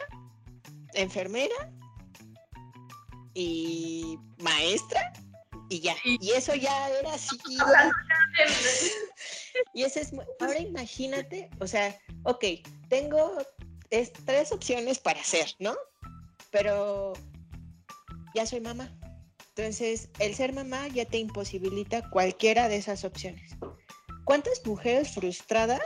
enfermera y maestra y ya. Y eso ya era así. y eso es. Ahora imagínate, o sea, ok, tengo tres opciones para hacer, ¿no? Pero ya soy mamá. Entonces, el ser mamá ya te imposibilita cualquiera de esas opciones. ¿Cuántas mujeres frustradas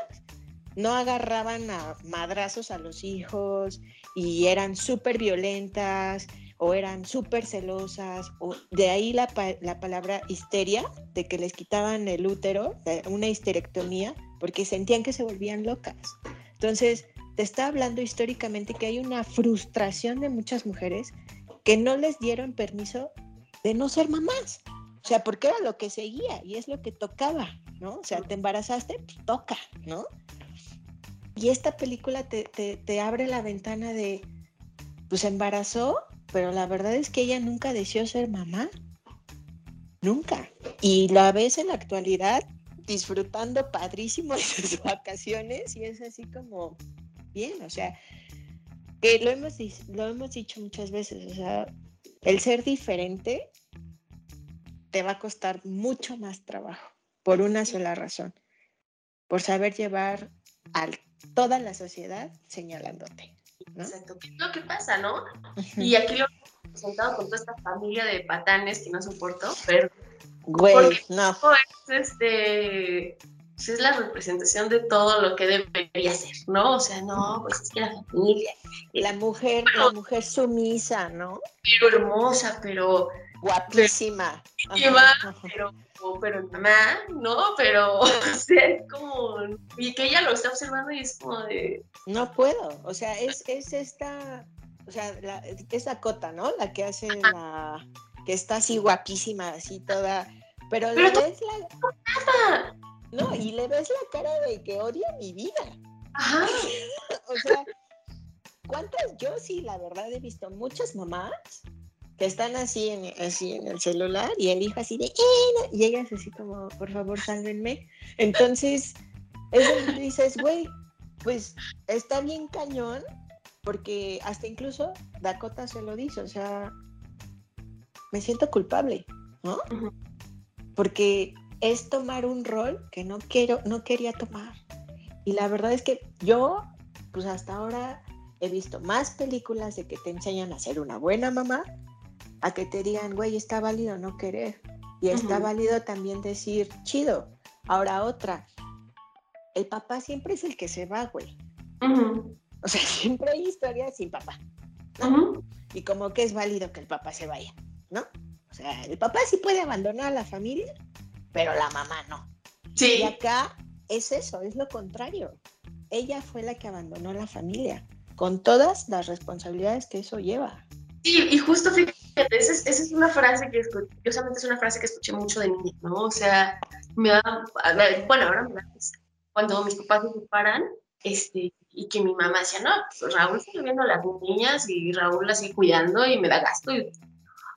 no agarraban a madrazos a los hijos y eran súper violentas o eran súper celosas? O de ahí la, la, palabra histeria, de que les quitaban el útero, una histerectomía, porque sentían que se volvían locas. Entonces, te está hablando históricamente que hay una frustración de muchas mujeres que no les dieron permiso de no ser mamás. O sea, porque era lo que seguía y es lo que tocaba, ¿no? O sea, te embarazaste, pues toca, ¿no? Y esta película te, te, te abre la ventana de, pues embarazó, pero la verdad es que ella nunca deseó ser mamá. Nunca. Y la ves en la actualidad disfrutando padrísimo de sus vacaciones y es así como bien, o sea, que lo hemos, lo hemos dicho muchas veces, o sea, el ser diferente te va a costar mucho más trabajo por una sola razón, por saber llevar a toda la sociedad señalándote. Exacto, ¿qué es lo que pasa, no? Y aquí lo hemos presentado con toda esta familia de patanes que no soporto, pero... Güey, no. Es, este, pues es la representación de todo lo que debería ser, ¿no? O sea, no, pues es que la familia. La mujer, la mujer sumisa, ¿no? Pero hermosa, pero guapísima. pero, pero mamá, ¿no? Pero, o sea, es como, y que ella lo está observando y es como de... No puedo, o sea, es, es esta, o sea, la, esa cota, ¿no? La que hace la, que está así guapísima, así toda, pero, le ves la... No, y le ves la cara de que odia mi vida. Ajá. o sea, ¿cuántas? Yo sí, la verdad, he visto muchas mamás que están así en, así en el celular y el hijo así de, eh, y ellas así como, por favor, sálvenme. Entonces, es donde dices, güey, pues está bien cañón, porque hasta incluso Dakota se lo dice, o sea, me siento culpable, ¿no? Porque es tomar un rol que no quiero, no quería tomar. Y la verdad es que yo, pues hasta ahora he visto más películas de que te enseñan a ser una buena mamá a que te digan, güey, está válido no querer. Y está válido también decir, chido. Ahora otra, el papá siempre es el que se va, güey. O sea, siempre hay historias sin papá. Y como que es válido que el papá se vaya, ¿no? O sea, el papá sí puede abandonar a la familia, pero la mamá no. Sí. Y acá es eso, es lo contrario. Ella fue la que abandonó la familia, con todas las responsabilidades que eso lleva. Sí, y justo fíjate, esa es, una frase que, curiosamente es una frase que escuché mucho de niña, ¿no? O sea, me da, bueno, ahora me da cuando mis papás se separan, este, y que mi mamá decía, no, pues Raúl sigue viendo a las niñas y Raúl las sigue cuidando y me da gasto. Y,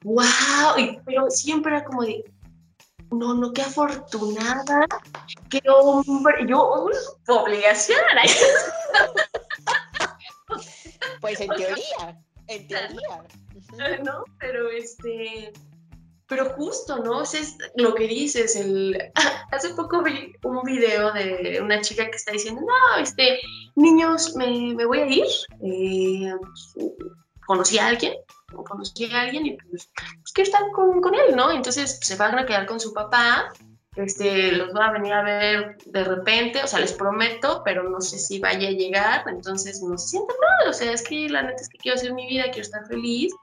wow, y, pero siempre era como de, no, no, qué afortunada, qué hombre, yo, uh, obligación. Pues en teoría, en teoría. ¿No? Pero este, pero justo, ¿no? es lo que dices, el... hace poco vi un video de una chica que está diciendo, no, este, niños, me, me voy a ir, eh, conocí a alguien, conocí a alguien y pues, pues quiero estar con, con, él, ¿no? Entonces se van a quedar con su papá, este, los va a venir a ver de repente, o sea, les prometo, pero no sé si vaya a llegar, entonces no se sientan mal, o sea, es que la neta es que quiero hacer mi vida, quiero estar feliz,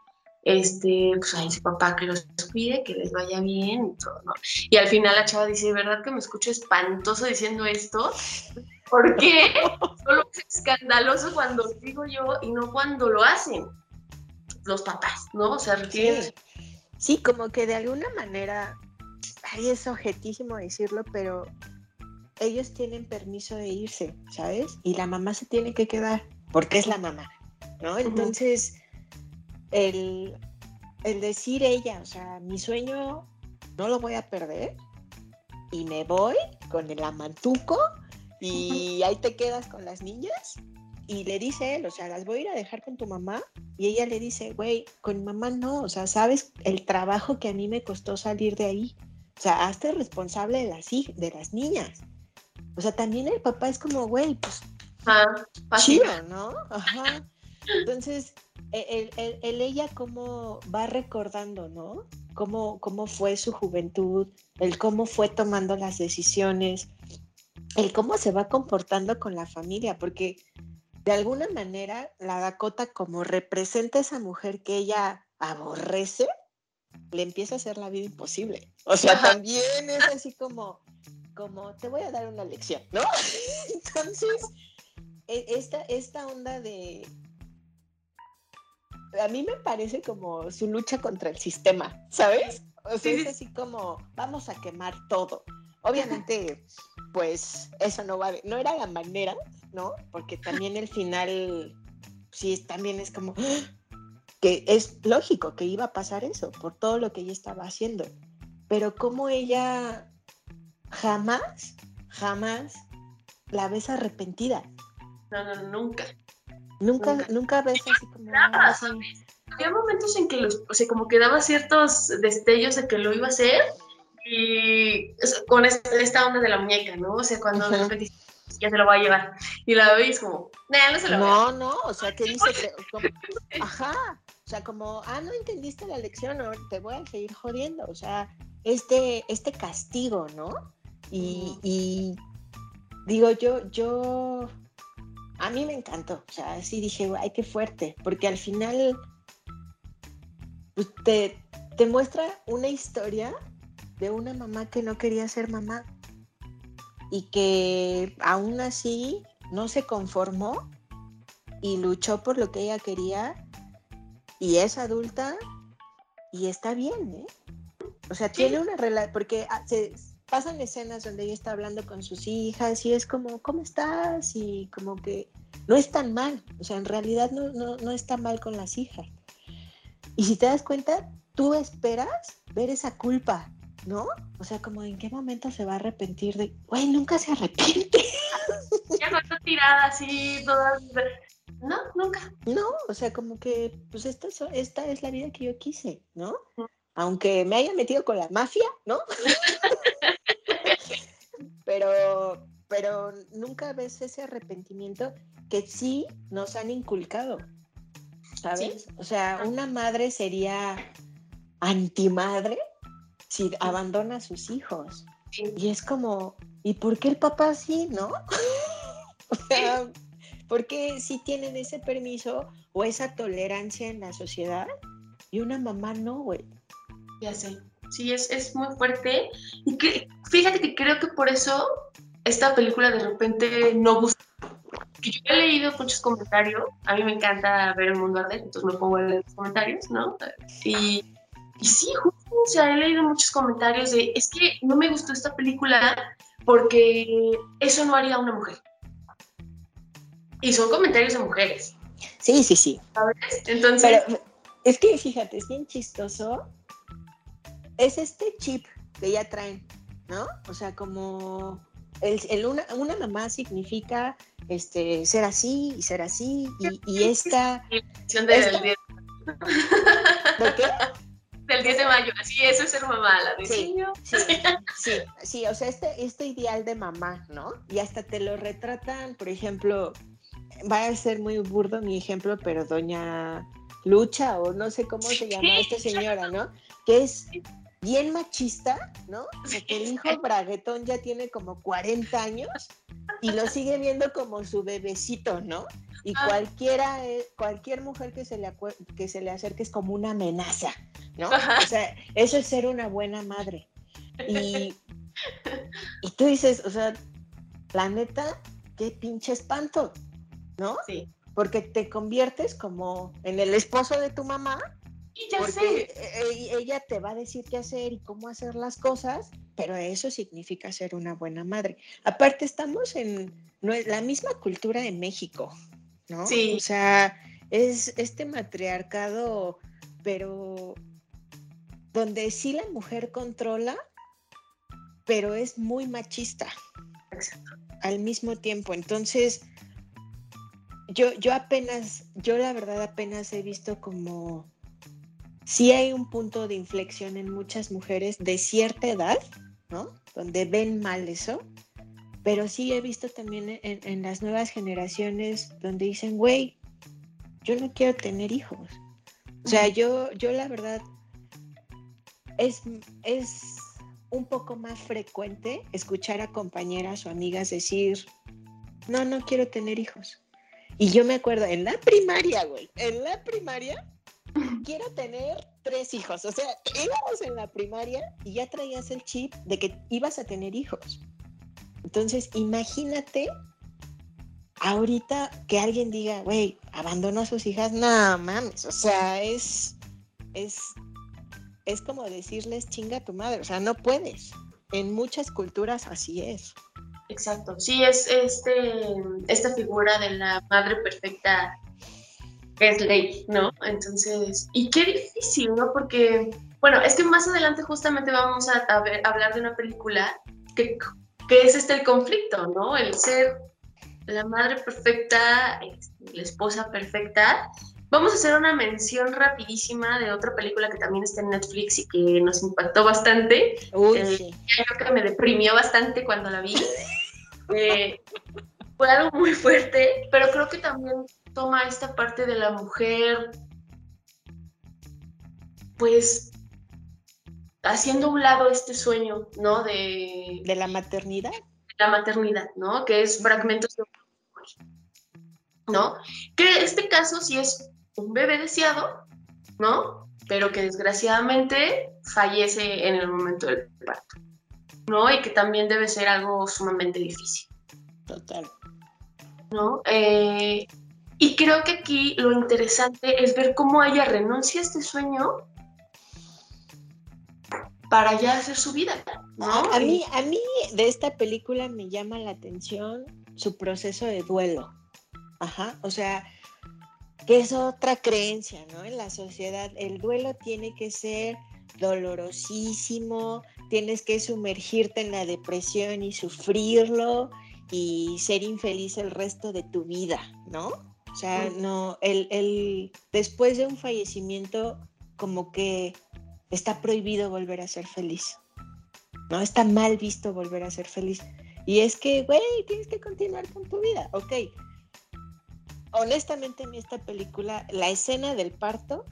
este, pues ahí su papá que los cuide, que les vaya bien y todo, ¿no? Y al final la chava dice, ¿verdad que me escucho espantoso diciendo esto? ¿Por qué? Solo es escandaloso cuando lo digo yo y no cuando lo hacen los papás, ¿no? O sea, sí. sí, como que de alguna manera, ay, es objetísimo decirlo, pero ellos tienen permiso de irse, ¿sabes? Y la mamá se tiene que quedar, porque es la mamá, ¿no? Entonces el, decir ella, o sea, mi sueño no lo voy a perder y me voy con el amantuco y ahí te quedas con las niñas. Y le dice él, o sea, las voy a ir a dejar con tu mamá. Y ella le dice, güey, con mamá no, o sea, sabes el trabajo que a mí me costó salir de ahí. O sea, hazte responsable de las, de las niñas. O sea, también el papá es como, güey, pues, ah, chido, ¿no? Ajá. Entonces, el, ella cómo va recordando, ¿no? Cómo, cómo fue su juventud, el cómo fue tomando las decisiones, el cómo se va comportando con la familia, porque de alguna manera la Dakota como representa a esa mujer que ella aborrece, le empieza a hacer la vida imposible. O sea, también es así como, como, te voy a dar una lección, ¿no? Entonces, e, esta, esta onda de, a mí me parece como su lucha contra el sistema, ¿sabes? O sea, es así como, vamos a quemar todo. Obviamente, pues eso no va, no era la manera, ¿no? Porque también el final, sí, también es como, que es lógico que iba a pasar eso, por todo lo que ella estaba haciendo. Pero como ella jamás, jamás la ves arrepentida. No, no, nunca. Nunca, nunca, ves así como... Había momentos en que los, o sea, como que daba ciertos destellos de que lo iba a hacer y con esta onda de la muñeca, ¿no? O sea, cuando ya se lo va a llevar y la veis como, no se lo No, no, o sea, que dice que, ajá, o sea, como, ah, no entendiste la lección, o te voy a seguir jodiendo, o sea, este, este castigo, ¿no? Y, y digo, yo, yo a mí me encantó, o sea, sí dije, ay, qué fuerte, porque al final pues, te, te muestra una historia de una mamá que no quería ser mamá y que aún así no se conformó y luchó por lo que ella quería y es adulta y está bien, ¿eh? O sea, tiene una relación, porque ah, se, pasan escenas donde ella está hablando con sus hijas y es como, ¿cómo estás? Y como que no es tan mal, o sea, en realidad no, no, no está mal con las hijas. Y si te das cuenta, tú esperas ver esa culpa, ¿no? O sea, como en qué momento se va a arrepentir de, güey, nunca se arrepiente. Ya no está tirada así, todas... No, nunca. No, o sea, como que, pues esta, esta es la vida que yo quise, ¿no? Aunque me haya metido con la mafia, ¿no? pero, pero nunca ves ese arrepentimiento que sí nos han inculcado, ¿sabes? O sea, una madre sería antimadre si abandona a sus hijos. Y es como, ¿y por qué el papá sí, no? o sea, ¿por qué sí tienen ese permiso o esa tolerancia en la sociedad y una mamá no, güey? Ya sé sí, es, es muy fuerte. Y que, fíjate que creo que por eso esta película de repente no gusta. Yo he leído muchos comentarios, a mí me encanta ver el mundo arder, entonces me pongo a leer los comentarios, ¿no? Y, y sí, justo, o sea, he leído muchos comentarios de, es que no me gustó esta película porque eso no haría una mujer. Y son comentarios de mujeres. Sí, sí, sí. ¿Sabes? Entonces... Pero es que fíjate, es bien chistoso es este chip que ya traen, ¿no? O sea, como el, una, una, mamá significa este, ser así y ser así, y, y esta... Del, esta, ¿De qué? Del 10 de mayo, así eso es ser mamá, la de sí, sí, sí, sí, o sea, este, este ideal de mamá, ¿no? Y hasta te lo retratan, por ejemplo, va a ser muy burdo mi ejemplo, pero doña Lucha, o no sé cómo se llama esta señora, ¿no? Que es bien machista, ¿no? Porque el hijo braguetón ya tiene como 40 años y lo sigue viendo como su bebecito, ¿no? Y ah. cualquiera, eh, cualquier mujer que se, le que se le acerque es como una amenaza, ¿no? O sea, eso es ser una buena madre. Y, y tú dices, o sea, la neta, qué pinche espanto, ¿no? Sí. Porque te conviertes como en el esposo de tu mamá y ya sé. E, e, ella te va a decir qué hacer y cómo hacer las cosas, pero eso significa ser una buena madre. Aparte, estamos en la misma cultura de México, ¿no? Sí. O sea, es este matriarcado, pero donde sí la mujer controla, pero es muy machista. Exacto. Al mismo tiempo. Entonces, yo, yo apenas, yo la verdad apenas he visto como sí hay un punto de inflexión en muchas mujeres de cierta edad, ¿no? Donde ven mal eso, pero sí he visto también en, las nuevas generaciones donde dicen, güey, yo no quiero tener hijos. O sea, yo, yo la verdad, es, es un poco más frecuente escuchar a compañeras o amigas decir, no, no quiero tener hijos. Y yo me acuerdo, en la primaria, güey, en la primaria, quiero tener tres hijos. O sea, íbamos en la primaria y ya traías el chip de que ibas a tener hijos. Entonces, imagínate ahorita que alguien diga, güey, abandonó a sus hijas. No mames, o sea, es, es, es como decirles chinga a tu madre. O sea, no puedes. En muchas culturas así es. Exacto, sí, es este, esta figura de la madre perfecta es ley, ¿no? Entonces, y qué difícil, ¿no? Porque, bueno, es que más adelante justamente vamos a, hablar de una película que, que, es este el conflicto, ¿no? El ser la madre perfecta, este, la esposa perfecta. Vamos a hacer una mención rapidísima de otra película que también está en Netflix y que nos impactó bastante. Uy, eh, sí. Creo que me deprimió bastante cuando la vi. Eh, fue algo muy fuerte, pero creo que también toma esta parte de la mujer, pues haciendo a un lado este sueño, ¿no? De, de la maternidad. La maternidad, ¿no? Que es fragmentos de ¿no? Que este caso sí es un bebé deseado, ¿no? Pero que desgraciadamente fallece en el momento del parto, ¿no? Y que también debe ser algo sumamente difícil. Total. ¿No? Eh, y creo que aquí lo interesante es ver cómo ella renuncia a este sueño para ya hacer su vida. A, mí, a mí de esta película me llama la atención su proceso de duelo. Ajá, o sea, que es otra creencia, ¿no? En la sociedad, el duelo tiene que ser dolorosísimo, tienes que sumergirte en la depresión y sufrirlo y ser infeliz el resto de tu vida, ¿no? O sea, no, el, después de un fallecimiento, como que está prohibido volver a ser feliz. ¿No? Está mal visto volver a ser feliz. Y es que, güey, tienes que continuar con tu vida. Ok. Honestamente, en esta película, la escena del parto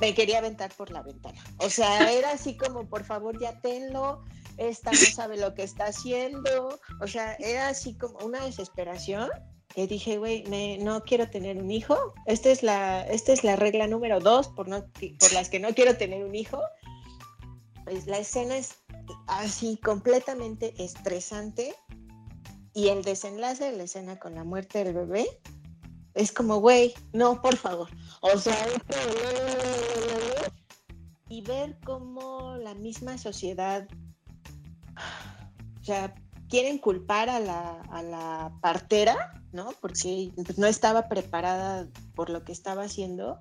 me quería aventar por la ventana. O sea, era así como, por favor, ya tenlo. Esta no sabe lo que está haciendo. O sea, era así como una desesperación que dije, güey, no quiero tener un hijo. Esta es la, esta es la regla número dos por, no, por las que no quiero tener un hijo. Pues la escena es así completamente estresante y el desenlace de la escena con la muerte del bebé es como, güey, no, por favor. O sea, y ver cómo la misma sociedad, o sea, quieren culpar a la, a la partera ¿no? Porque no estaba preparada por lo que estaba haciendo.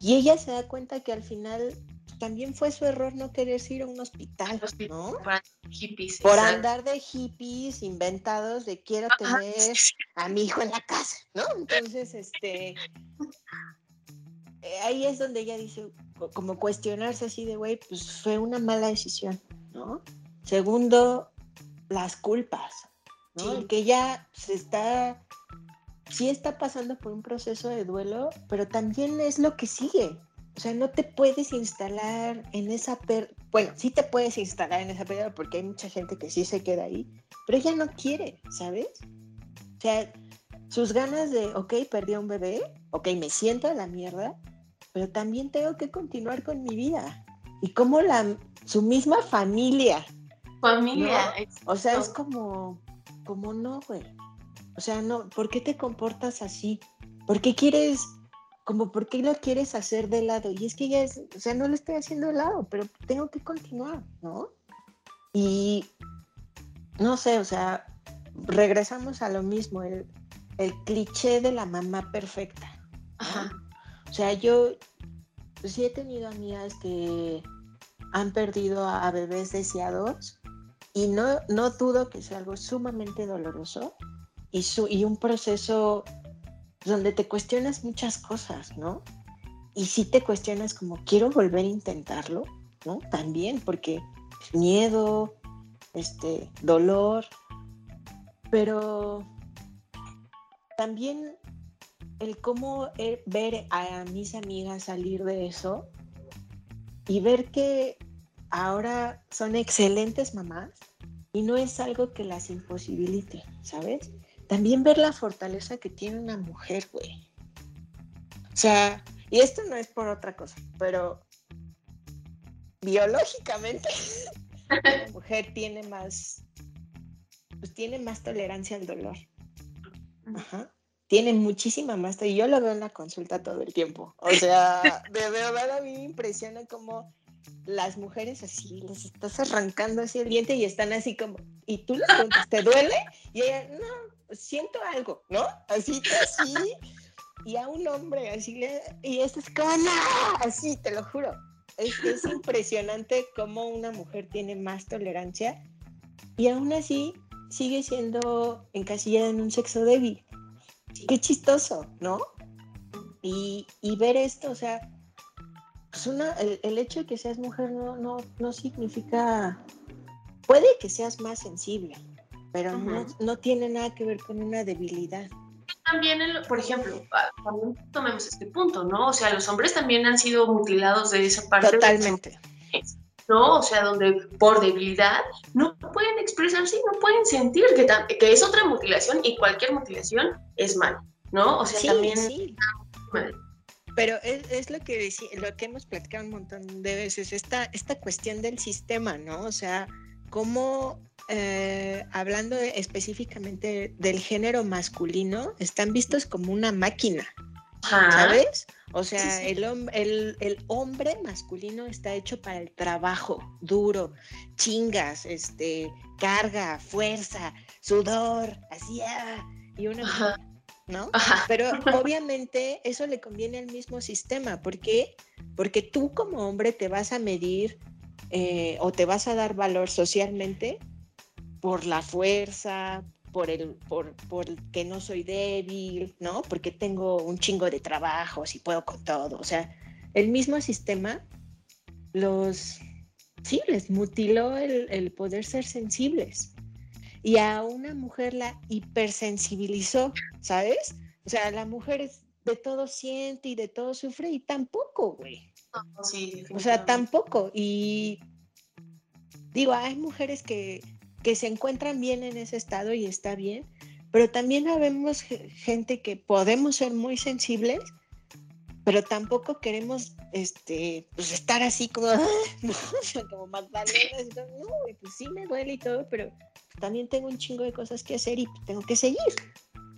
Y ella se da cuenta que al final también fue su error no quererse ir a un hospital, ¿no? Para hippies. Por andar de hippies inventados de quiero tener a mi hijo en la casa, ¿no? Entonces, este, eh, ahí es donde ella dice, co- como cuestionarse así de, güey, pues fue una mala decisión, ¿no? Segundo, las culpas, ¿no? Sí. El que ella se está, sí está pasando por un proceso de duelo, pero también es lo que sigue. O sea, no te puedes instalar en esa per... Bueno, sí te puedes instalar en esa pérdida porque hay mucha gente que sí se queda ahí, pero ella no quiere, ¿sabes? O sea, sus ganas de, ok, perdí a un bebé, ok, me siento a la mierda, pero también tengo que continuar con mi vida. Y como la, su misma familia, Familia. o sea, es como, como no, güey. O sea, no, ¿por qué te comportas así? ¿Por qué quieres, como, por qué lo quieres hacer de lado? Y es que ya es, o sea, no lo estoy haciendo de lado, pero tengo que continuar, ¿no? Y, no sé, o sea, regresamos a lo mismo, el, el cliché de la mamá perfecta. ¿no? Ajá. O sea, yo pues, sí he tenido amigas que han perdido a, a bebés deseados y no, no dudo que sea algo sumamente doloroso y, su, y un proceso donde te cuestionas muchas cosas, ¿no? Y sí te cuestionas como, quiero volver a intentarlo, ¿no? También, porque miedo, este, dolor, pero también el cómo eh, ver a mis amigas salir de eso y ver que ahora son excelentes mamás y no es algo que las imposibilite, ¿sabes? También ver la fortaleza que tiene una mujer, güey. O sea, y esto no es por otra cosa, pero biológicamente la mujer tiene más, pues tiene más tolerancia al dolor. Ajá. Tiene muchísima más, y yo lo veo en la consulta todo el tiempo. O sea, de verdad a mí me impresiona como las mujeres así, les estás arrancando así el diente y están así como, y tú les preguntas, ¿te duele? Y ella, no, siento algo, ¿no? Así, así, y a un hombre así, le, y esto es como, "No", así, te lo juro. Es, es impresionante cómo una mujer tiene más tolerancia y aún así sigue siendo encasillada en un sexo débil. Qué chistoso, ¿no? Y, y ver esto, o sea, pues una, el, el hecho de que seas mujer no, no, no significa, puede que seas más sensible, pero no, no tiene nada que ver con una debilidad. También, el- por ejemplo, también tomemos este punto, ¿no? O sea, los hombres también han sido mutilados de esa parte. Totalmente. ¿no? O sea, donde por debilidad no pueden expresarse y no pueden sentir que, que es otra mutilación y cualquier mutilación es mal, ¿no? O sea, Sí, también sí. mal. Pero es, es lo que deci- lo que hemos platicado un montón de veces, esta, esta cuestión del sistema, ¿no? O sea, cómo, eh, hablando de- específicamente del género masculino, están vistos como una máquina, Ajá. ¿sabes? O sea, Sí, sí. El, el, el hombre masculino está hecho para el trabajo duro, chingas, este, carga, fuerza, sudor, así, ah, y una Ajá. ¿No? Ajá. Pero obviamente eso le conviene al mismo sistema. ¿Por qué? Porque tú como hombre te vas a medir eh, o te vas a dar valor socialmente por la fuerza, por el, por, por que no soy débil, ¿no? Porque tengo un chingo de trabajo, si puedo con todo. O sea, el mismo sistema los, sí, les mutiló el, el poder ser sensibles. Y a una mujer la hipersensibilizó, ¿sabes? O sea, la mujer es- de todo siente y de todo sufre y tampoco, güey. Sí, O sea, tampoco. Y digo, hay mujeres que, que se encuentran bien en ese estado y está bien, pero también habemos ge- gente que podemos ser muy sensibles, pero tampoco queremos este, pues estar así como, como Magdalena, no, pues sí me duele y todo, pero también tengo un chingo de cosas que hacer y tengo que seguir,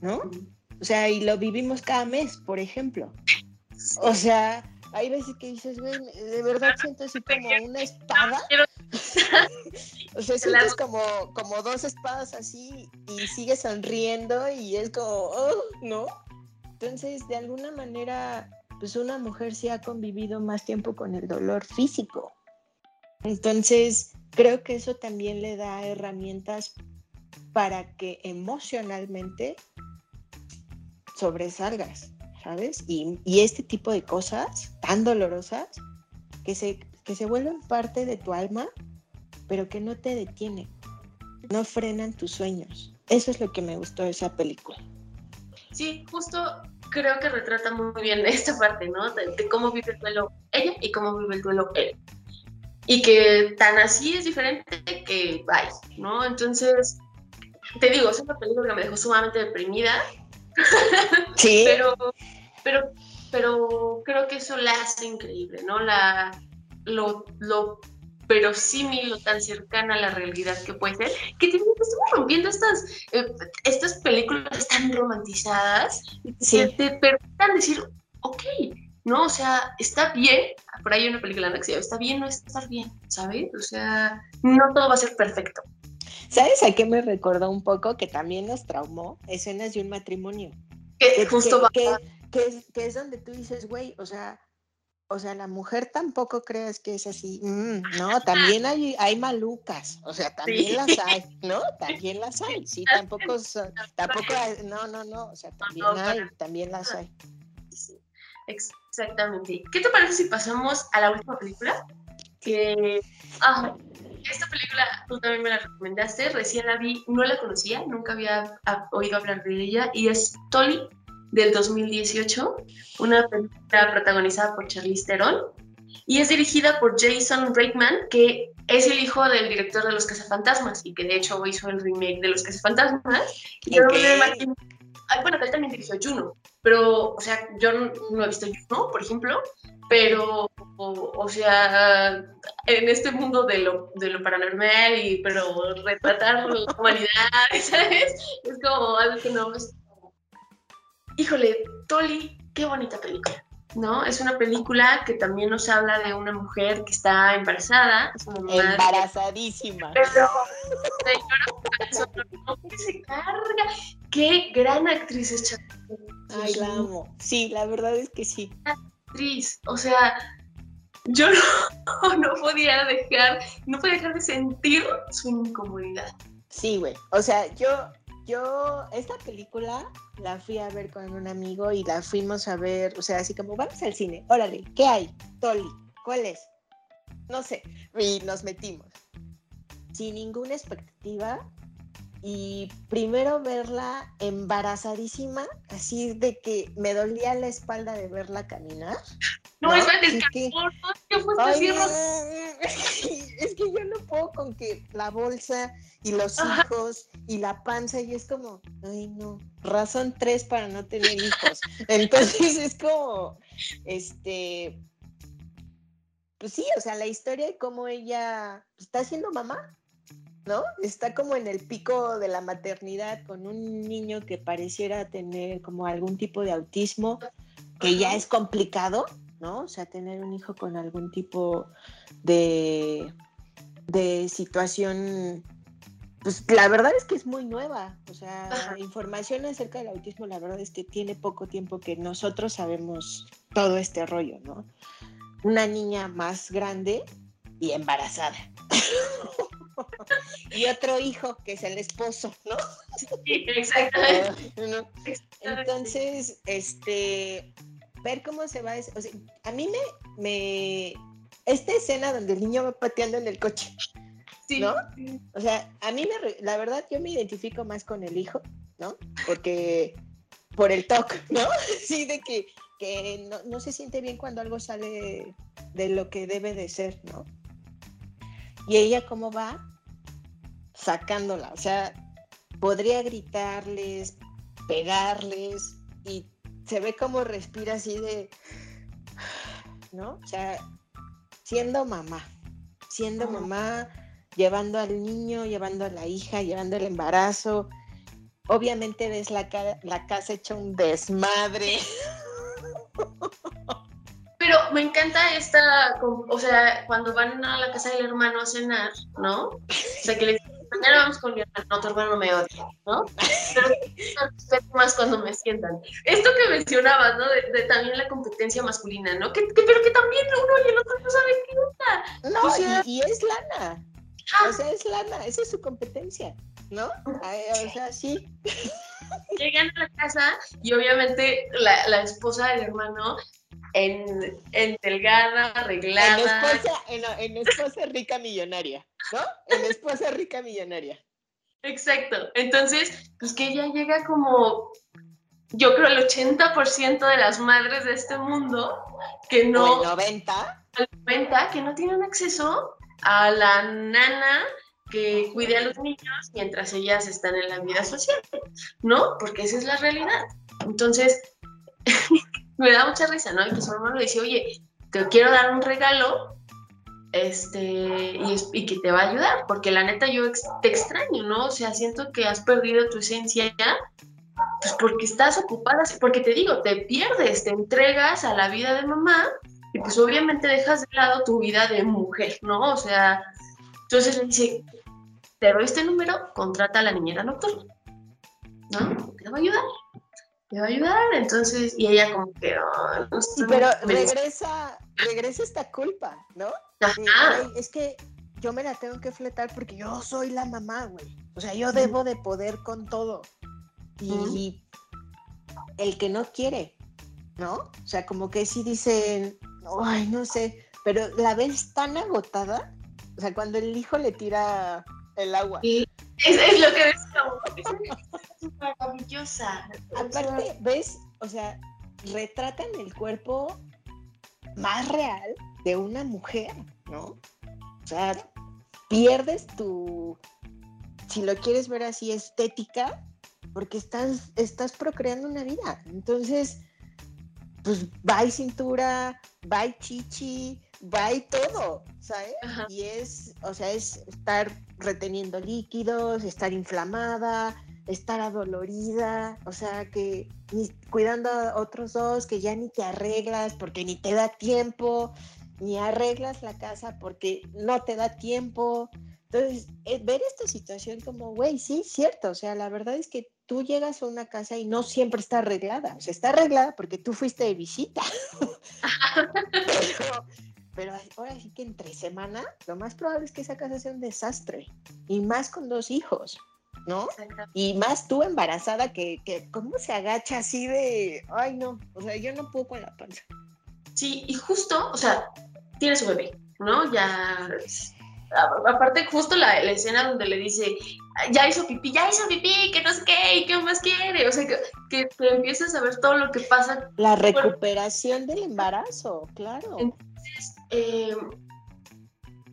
¿no? O sea, y lo vivimos cada mes, por ejemplo. O sea, hay veces que dices, güey, de verdad siento así como una espada. O sea, sientes como, como dos espadas así y sigues sonriendo y es como, oh, ¿no? Entonces, de alguna manera, pues una mujer sí ha convivido más tiempo con el dolor físico. Entonces, creo que eso también le da herramientas para que emocionalmente sobresalgas, ¿sabes? Y, este tipo de cosas tan dolorosas que se, que se vuelven parte de tu alma, pero que no te detienen, no frenan tus sueños. Eso es lo que me gustó de esa película. Sí, justo creo que retrata muy bien esta parte, ¿no? De cómo vive el duelo ella y cómo vive el duelo él. Y que tan así es diferente que vaya, ¿no? Entonces, te digo, es una película que me dejó sumamente deprimida. Sí. pero, pero, pero creo que eso la hace increíble, ¿no? La, lo, lo verosímil, lo tan cercana a la realidad que puede ser, que tiene, estamos rompiendo estas, eh, estas películas tan romantizadas Sí. que te permitan decir, ok, ¿no? O sea, está bien, por ahí hay una película ¿no? que se llama, está bien no estar bien, ¿sabes? O sea, no todo va a ser perfecto. ¿Sabes a qué me recordó un poco? Que también nos traumó escenas de un matrimonio. Que que, justo que- va que- que es, que es donde tú dices, güey, o sea, o sea, la mujer tampoco creas que es así. Mm, no, también hay, hay malucas, o sea, también Sí. las hay, ¿no? También las hay, sí, tampoco, son- tampoco, hay- no, no, no, o sea, también hay, también las hay. Sí, exactamente. ¿Qué te parece si pasamos a la última película? Que, ah, esta película tú también me la recomendaste, recién la vi, no la conocía, nunca había ah, oído hablar de ella, y es Tolly del 2018, una película protagonizada por Charlize Theron, y es dirigida por Jason Reitman, que es el hijo del director de Los Cazafantasmas, y que de hecho hizo el remake de Los Cazafantasmas, y yo Ok. me imagino Ay, bueno, él también dirigió Juno, pero, o sea, yo no, no he visto Juno, por ejemplo, pero, o, o sea, en este mundo de lo, de lo paranormal, y, pero retratar la humanidad, ¿sabes? Es como algo que no es como- Híjole, Tolly, qué bonita película, ¿no? Es una película que también nos habla de una mujer que está embarazada, es una mamá Embarazadísima. pero, señora, no, que se carga. Qué gran actriz es Charlize. Ay, la amo. Sí, la verdad es que sí. Actriz, o sea, yo no, no podía dejar, no podía dejar de sentir su incomodidad. Sí, güey. O sea, yo, yo, esta película la fui a ver con un amigo y la fuimos a ver, o sea, así como, vamos al cine, órale, ¿qué hay? Tolly, ¿cuál es? No sé. Y nos metimos. Sin ninguna expectativa. Y primero verla embarazadísima, así de que me dolía la espalda de verla caminar. No, ¿No? es es que- Ay, es que yo no puedo con que la bolsa y los Ajá. hijos y la panza y es como, ay no, razón tres para no tener hijos. Entonces es como, este, pues sí, o sea, la historia de cómo ella está siendo mamá, ¿no? Está como en el pico de la maternidad con un niño que pareciera tener como algún tipo de autismo, que ya es complicado, ¿no? O sea, tener un hijo con algún tipo de, de situación, pues la verdad es que es muy nueva. O sea, Ajá. información acerca del autismo, la verdad es que tiene poco tiempo que nosotros sabemos todo este rollo, ¿no? Una niña más grande y embarazada. Y otro hijo que es el esposo, ¿no? Sí, exactamente. ¿no? Entonces, este, ver cómo se va, es- o sea, a mí me, me, esta escena donde el niño va pateando en el coche, Sí, ¿no? o sea, a mí me, la verdad, yo me identifico más con el hijo, ¿no? Porque, por el toque, ¿no? Sí, de que, que no, no se siente bien cuando algo sale de lo que debe de ser, ¿no? Y ella, ¿cómo va? Sacándola, o sea, podría gritarles, pegarles y se ve como respira así de, ¿no? O sea, siendo mamá, siendo mamá, llevando al niño, llevando a la hija, llevando el embarazo. Obviamente ves la, ca- la casa hecha un desmadre. Pero me encanta esta, o sea, cuando van a la casa del hermano a cenar, ¿no? O sea, que le dicen, mañana vamos con mi hermano, no, tu hermano me odia, ¿no? Pero más cuando me sientan. Esto que mencionabas, ¿no? De, también la competencia masculina, ¿no? Que, pero que también uno y el otro no saben qué onda. No, y, es lana. O sea, es lana, esa es su competencia, ¿no? o sea, sí. Llegan a la casa y obviamente la, la esposa del hermano en, en delgada, arreglada. En esposa, en, esposa rica millonaria, ¿no? En esposa rica millonaria. Exacto. Entonces, pues que ella llega como, yo creo, el 80% de las madres de este mundo que no... el 90. El 90, que no tienen acceso a la nana que cuide a los niños mientras ellas están en la vida social, ¿no? Porque esa es la realidad. Entonces, me da mucha risa, ¿no? Y que su hermano le dice, oye, te quiero dar un regalo este, y, que te va a ayudar, porque la neta yo te extraño, ¿no? O sea, siento que has perdido tu esencia ya, pues porque estás ocupada, porque te digo, te pierdes, te entregas a la vida de mamá y pues obviamente dejas de lado tu vida de mujer, ¿no? O sea, entonces le dice, te doy este número, contrata a la niñera nocturna, ¿no? Te va a ayudar me va a ayudar, entonces, y ella como que, no sé, pero regresa, regresa esta culpa, ¿no? es que yo me la tengo que fletar porque yo soy la mamá, güey. O sea, yo debo de poder con todo. Y el que no quiere, ¿no? O sea, como que sí dicen, ay, no sé, pero la ves tan agotada, o sea, cuando el hijo le tira el agua. Es, es lo que decíamos maravillosa. Aparte, ¿ves? O sea, retratan el cuerpo más real de una mujer, ¿no? O sea, pierdes tu, si lo quieres ver así, estética, porque estás, estás procreando una vida. Entonces, pues va y cintura, va y chichi, va y todo, ¿sabes? Y es, o sea, es estar reteniendo líquidos, estar inflamada, estar adolorida, o sea, que cuidando a otros dos, que ya ni te arreglas porque ni te da tiempo, ni arreglas la casa porque no te da tiempo. Entonces, eh, ver esta situación como, güey, sí, cierto, o sea, la verdad es que tú llegas a una casa y no siempre está arreglada, o sea, está arreglada porque tú fuiste de visita. pero, pero ahora sí que entre semana, lo más probable es que esa casa sea un desastre, y más con dos hijos. ¿No? Y más tú embarazada que, que, ¿cómo se agacha así de, ay no, o sea, yo no puedo con la panza. Sí, y justo, o sea, tiene su bebé, ¿no? Ya, aparte justo la, la escena donde le dice, ya hizo pipí, ya hizo pipí, que no sé qué, y qué más quiere, o sea, que, que, empiezas a ver todo lo que pasa. La recuperación del embarazo, claro. Entonces, eh,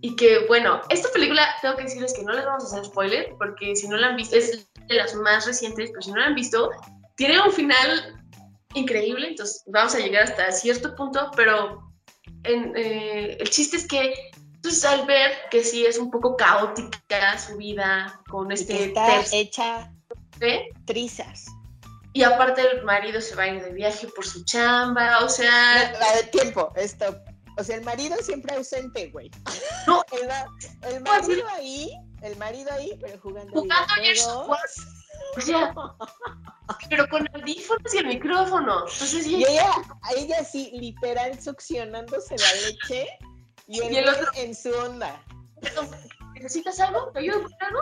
y que, bueno, esta película, tengo que decirles que no les vamos a hacer spoiler, porque si no la han visto, es de las más recientes, pero si no la han visto, tiene un final increíble, entonces vamos a llegar hasta cierto punto, pero eh, el chiste es que entonces al ver que sí es un poco caótica su vida con este... está hecha trizas. Y aparte el marido se va a ir de viaje por su chamba, o sea... La de tiempo, esto o sea, el marido siempre ausente, güey. No. El, marido ahí, el marido ahí, pero jugando. Jugando O sea, pero con audífonos y el micrófono. Entonces, y ella, ella sí, literal, succionándose la leche y, el, otro en su onda. ¿Necesitas algo? ¿Te ayudo con algo?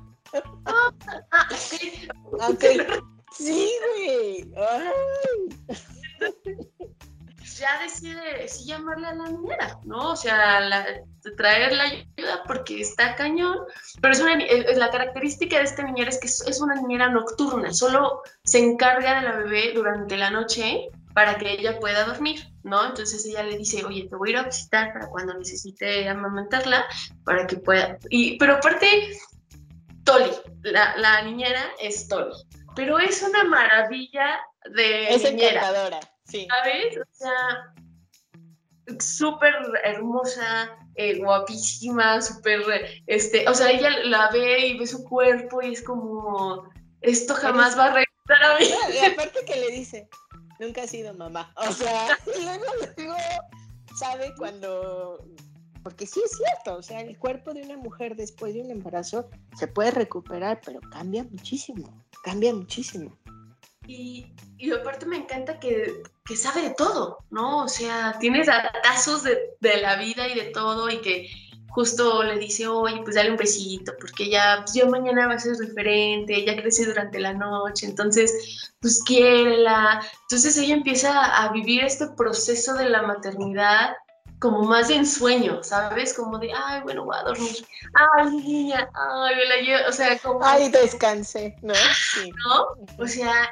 Ah, ah, okay. Sí, güey. Ay ya decide sí llamarle a la niñera, ¿no? O sea, la, traer la ayuda porque está cañón, pero es una, la característica de esta niñera es que es, una niñera nocturna, solo se encarga de la bebé durante la noche para que ella pueda dormir, ¿no? Entonces ella le dice, oye, te voy a ir a visitar para cuando necesite amamantarla, para que pueda... Y, pero aparte, Toli, la, la niñera es Toli, pero es una maravilla de es encantadora ¿Sabes? O sea, súper hermosa, eh, guapísima, súper, este, o sea, ella la ve y ve su cuerpo y es como, esto jamás va a regresar a mí. Y aparte que le dice, nunca ha sido mamá. O sea, luego, luego sabe cuando Porque sí es cierto, o sea, el cuerpo de una mujer después de un embarazo se puede recuperar, pero cambia muchísimo, cambia muchísimo. Y, y aparte me encanta que, que, sabe de todo, ¿no? O sea, tiene datazos de, de, la vida y de todo y que justo le dice, oye, pues dale un besito, porque ya, pues yo mañana va a ser diferente, ya crece durante la noche, entonces, pues quiérela. Entonces ella empieza a vivir este proceso de la maternidad como más de ensueño, ¿sabes? Como de, ay, bueno, voy a dormir. Ay, niña, ay, me la llevo, o sea, como... Ay, descanse, ¿no? Sí. ¿No? O sea,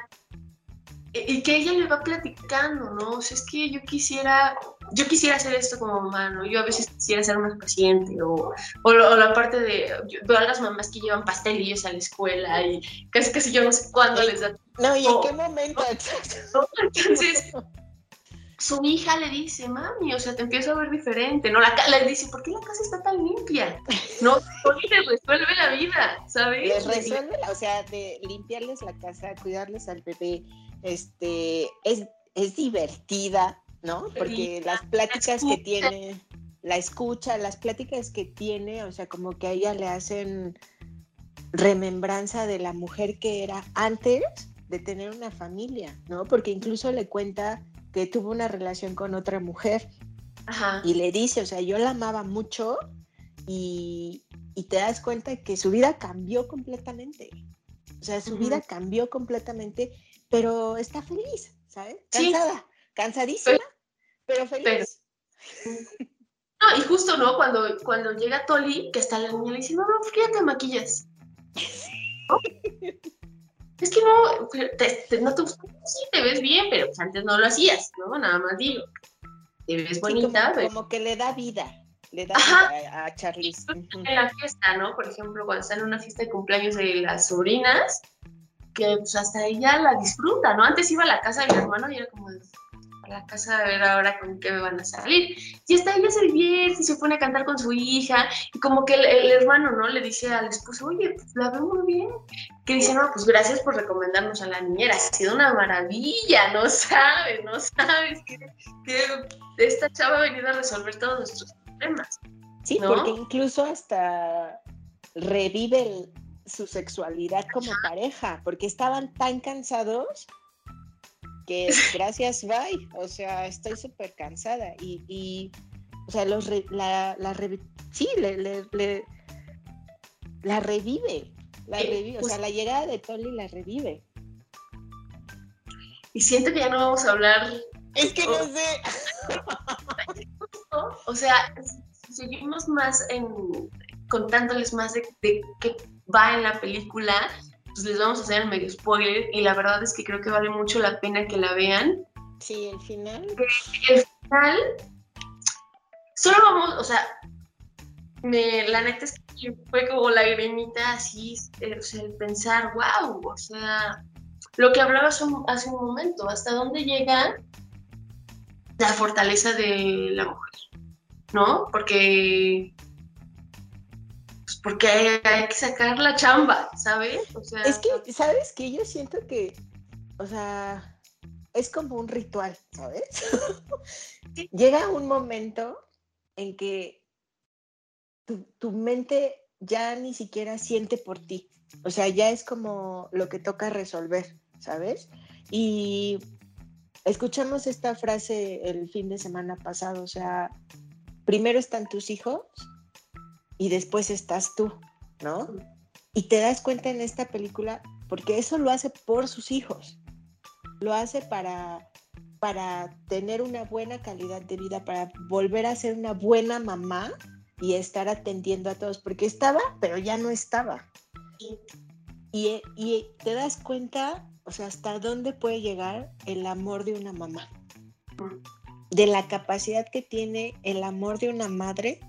y que ella le va platicando, ¿no? O sea, es que yo quisiera, yo quisiera hacer esto como mamá, ¿no? Yo a veces quisiera ser más paciente, o, o, la parte de, yo veo a las mamás que llevan pastelillos a la escuela y casi casi yo no sé cuándo les da. No, y en qué momento. Entonces, su hija le dice, mami, o sea, te empiezo a ver diferente, ¿no? La, le dice, ¿por qué la casa está tan limpia? No, porque le resuelve la vida, ¿sabes? Les resuelve, o sea, de limpiarles la casa, cuidarles al bebé, este, es, es divertida, ¿no? Porque las pláticas que tiene, la escucha, las pláticas que tiene, o sea, como que a ella le hacen remembranza de la mujer que era antes de tener una familia, ¿no? Porque incluso le cuenta que tuvo una relación con otra mujer Ajá. y le dice, o sea, yo la amaba mucho y, y te das cuenta que su vida cambió completamente. O sea, su uh -huh. vida cambió completamente pero está feliz, ¿sabes? Cansada, sí. cansadísima, pero, pero feliz. Pero, no, y justo, ¿no? Cuando, cuando llega Toli, que está la niña, le dice, no, no, ¿por qué ya te maquillas? ¿No? es que no, te, te, no te gusta, sí, te ves bien, pero pues antes no lo hacías, ¿no? Nada más digo. Te ves bonita. Sí, como, pero... como, que le da vida, le da a, a Charlize. En la fiesta, ¿no? Por ejemplo, cuando está en una fiesta de cumpleaños de las sobrinas, que pues hasta ella la disfruta, ¿no? Antes iba a la casa de mi hermano y era como a la casa a ver ahora con qué me van a salir. Y hasta ella se divierte y se pone a cantar con su hija y como que el, el hermano, ¿no? Le dice al esposo, oye, pues la veo muy bien. Que dice, no, pues gracias por recomendarnos a la niñera, ha sido una maravilla, no sabes, no sabes que, que esta chava ha venido a resolver todos nuestros problemas. Sí, ¿no? porque incluso hasta revive el, su sexualidad como pareja, porque estaban tan cansados que gracias, bye. O sea, estoy súper cansada. Y, y, o sea, los re, la, la re, sí, le, le, le, la revive. La revive. O sea, la llegada de Tolly la revive. Y siento que ya no vamos a hablar. Es que no sé. o sea, seguimos más en contándoles más de, de qué va en la película, pues les vamos a hacer el medio spoiler y la verdad es que creo que vale mucho la pena que la vean. Sí, el final. El final, solo vamos, o sea, me, la neta es que fue como la lagrimita así, o sea, el pensar, wow, o sea, lo que hablaba hace un, hace un momento, hasta dónde llega la fortaleza de la mujer, ¿no? Porque porque hay, hay, que sacar la chamba, ¿sabes? O sea, es que, ¿sabes que Yo siento que, o sea, es como un ritual, ¿sabes? Sí. Llega un momento en que tu, tu, mente ya ni siquiera siente por ti, o sea, ya es como lo que toca resolver, ¿sabes? Y escuchamos esta frase el fin de semana pasado, o sea, primero están tus hijos y después estás tú, ¿no? Y te das cuenta en esta película, porque eso lo hace por sus hijos, lo hace para, para tener una buena calidad de vida, para volver a ser una buena mamá y estar atendiendo a todos, porque estaba, pero ya no estaba. Y, y te das cuenta, o sea, hasta dónde puede llegar el amor de una mamá, de la capacidad que tiene el amor de una madre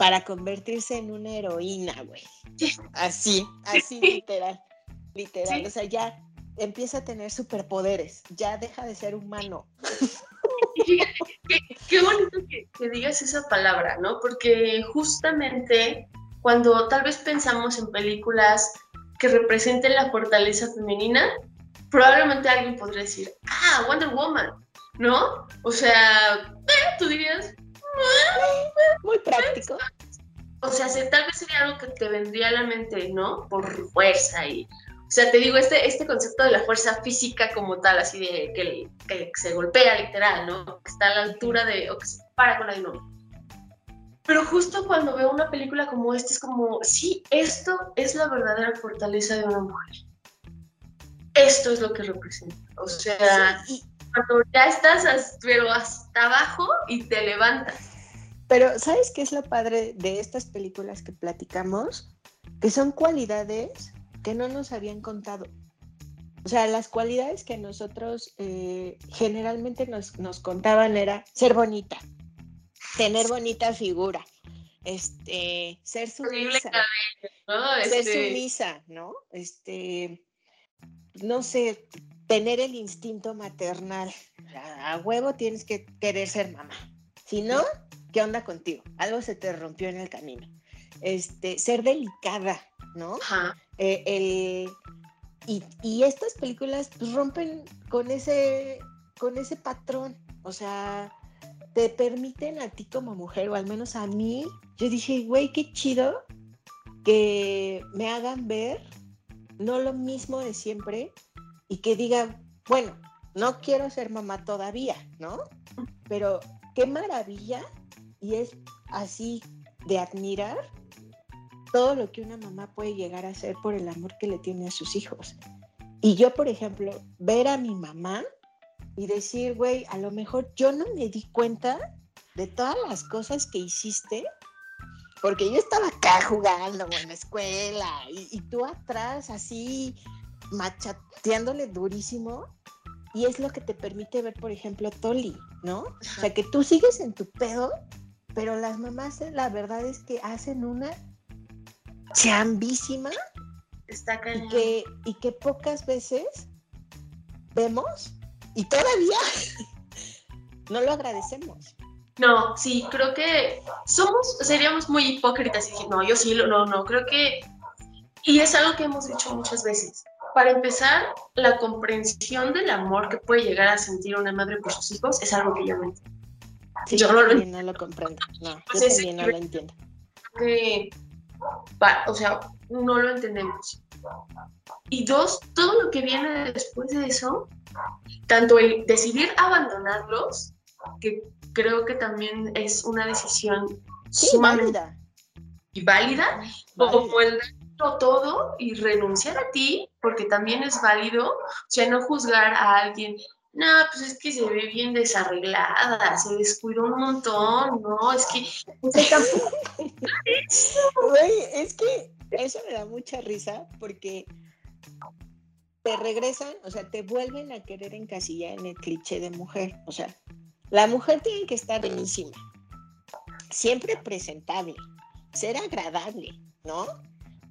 para convertirse en una heroína, güey. Así, así literal, literal. O sea, ya empieza a tener superpoderes, ya deja de ser humano. qué, qué, bonito que, que, digas esa palabra, ¿no? Porque justamente cuando tal vez pensamos en películas que representen la fortaleza femenina, probablemente alguien podría decir, ah, Wonder Woman, ¿no? O sea, eh, tú dirías, práctico. O sea, se- tal vez sería algo que te vendría a la mente, ¿no? Por fuerza y... O sea, te digo, este, este concepto de la fuerza física como tal, así de que, que se golpea literal, ¿no? Que está a la altura de... o que se para con la de un hombre. Pero justo cuando veo una película como esta, es como, sí, esto es la verdadera fortaleza de una mujer. Esto es lo que representa. O sea, Sí, cuando ya estás, pero hasta abajo y te levantas. Pero ¿sabes qué es lo padre de estas películas que platicamos? Que son cualidades que no nos habían contado. O sea, las cualidades que nosotros eh, generalmente nos, nos contaban era ser bonita, tener bonita figura, este, ser sumisa. ¿no? ser Este, sumisa, ¿no? Este, no sé, tener el instinto maternal. A, a huevo tienes que querer ser mamá. Si no, ¿qué onda contigo? Algo se te rompió en el camino. Este, ser delicada, ¿no? Ajá. Eh, el- y, y estas películas pues, rompen con ese, con ese patrón. O sea, te permiten a ti como mujer, o al menos a mí, yo dije, güey, qué chido que me hagan ver no lo mismo de siempre y que diga, bueno, no quiero ser mamá todavía, ¿no? Pero qué maravilla y es así de admirar todo lo que una mamá puede llegar a hacer por el amor que le tiene a sus hijos. Y yo, por ejemplo, ver a mi mamá y decir, güey, a lo mejor yo no me di cuenta de todas las cosas que hiciste, porque yo estaba acá jugando en la escuela y, y tú atrás así machateándole durísimo. Y es lo que te permite ver, por ejemplo, Toli, ¿no? O sea, que tú sigues en tu pedo, pero las mamás, eh, la verdad es que hacen una chambísima Está y que, y que pocas veces vemos y todavía no lo agradecemos. No, sí, creo que somos, seríamos muy hipócritas y no, yo sí, no, no, creo que, y es algo que hemos dicho muchas veces. Para empezar, la comprensión del amor que puede llegar a sentir una madre por sus hijos es algo que yo no entiendo. Sí, Yo yo no lo también no lo comprendo. No, yo Sí, también no lo entiendo. que, o sea, no lo entendemos. Y dos, todo lo que viene después de eso, tanto el decidir abandonarlos, que creo que también es una decisión Sí, sumamente válida. y válida, válida. como el darlo todo y renunciar a ti, porque también es válido, o sea, no juzgar a alguien, no, pues es que se ve bien desarreglada, se descuidó un montón, no, es que, Güey, es que eso me da mucha risa porque te regresan, o sea, te vuelven a querer encasillar en el cliché de mujer. O sea, la mujer tiene que estar buenísima, siempre presentable, ser agradable, ¿no?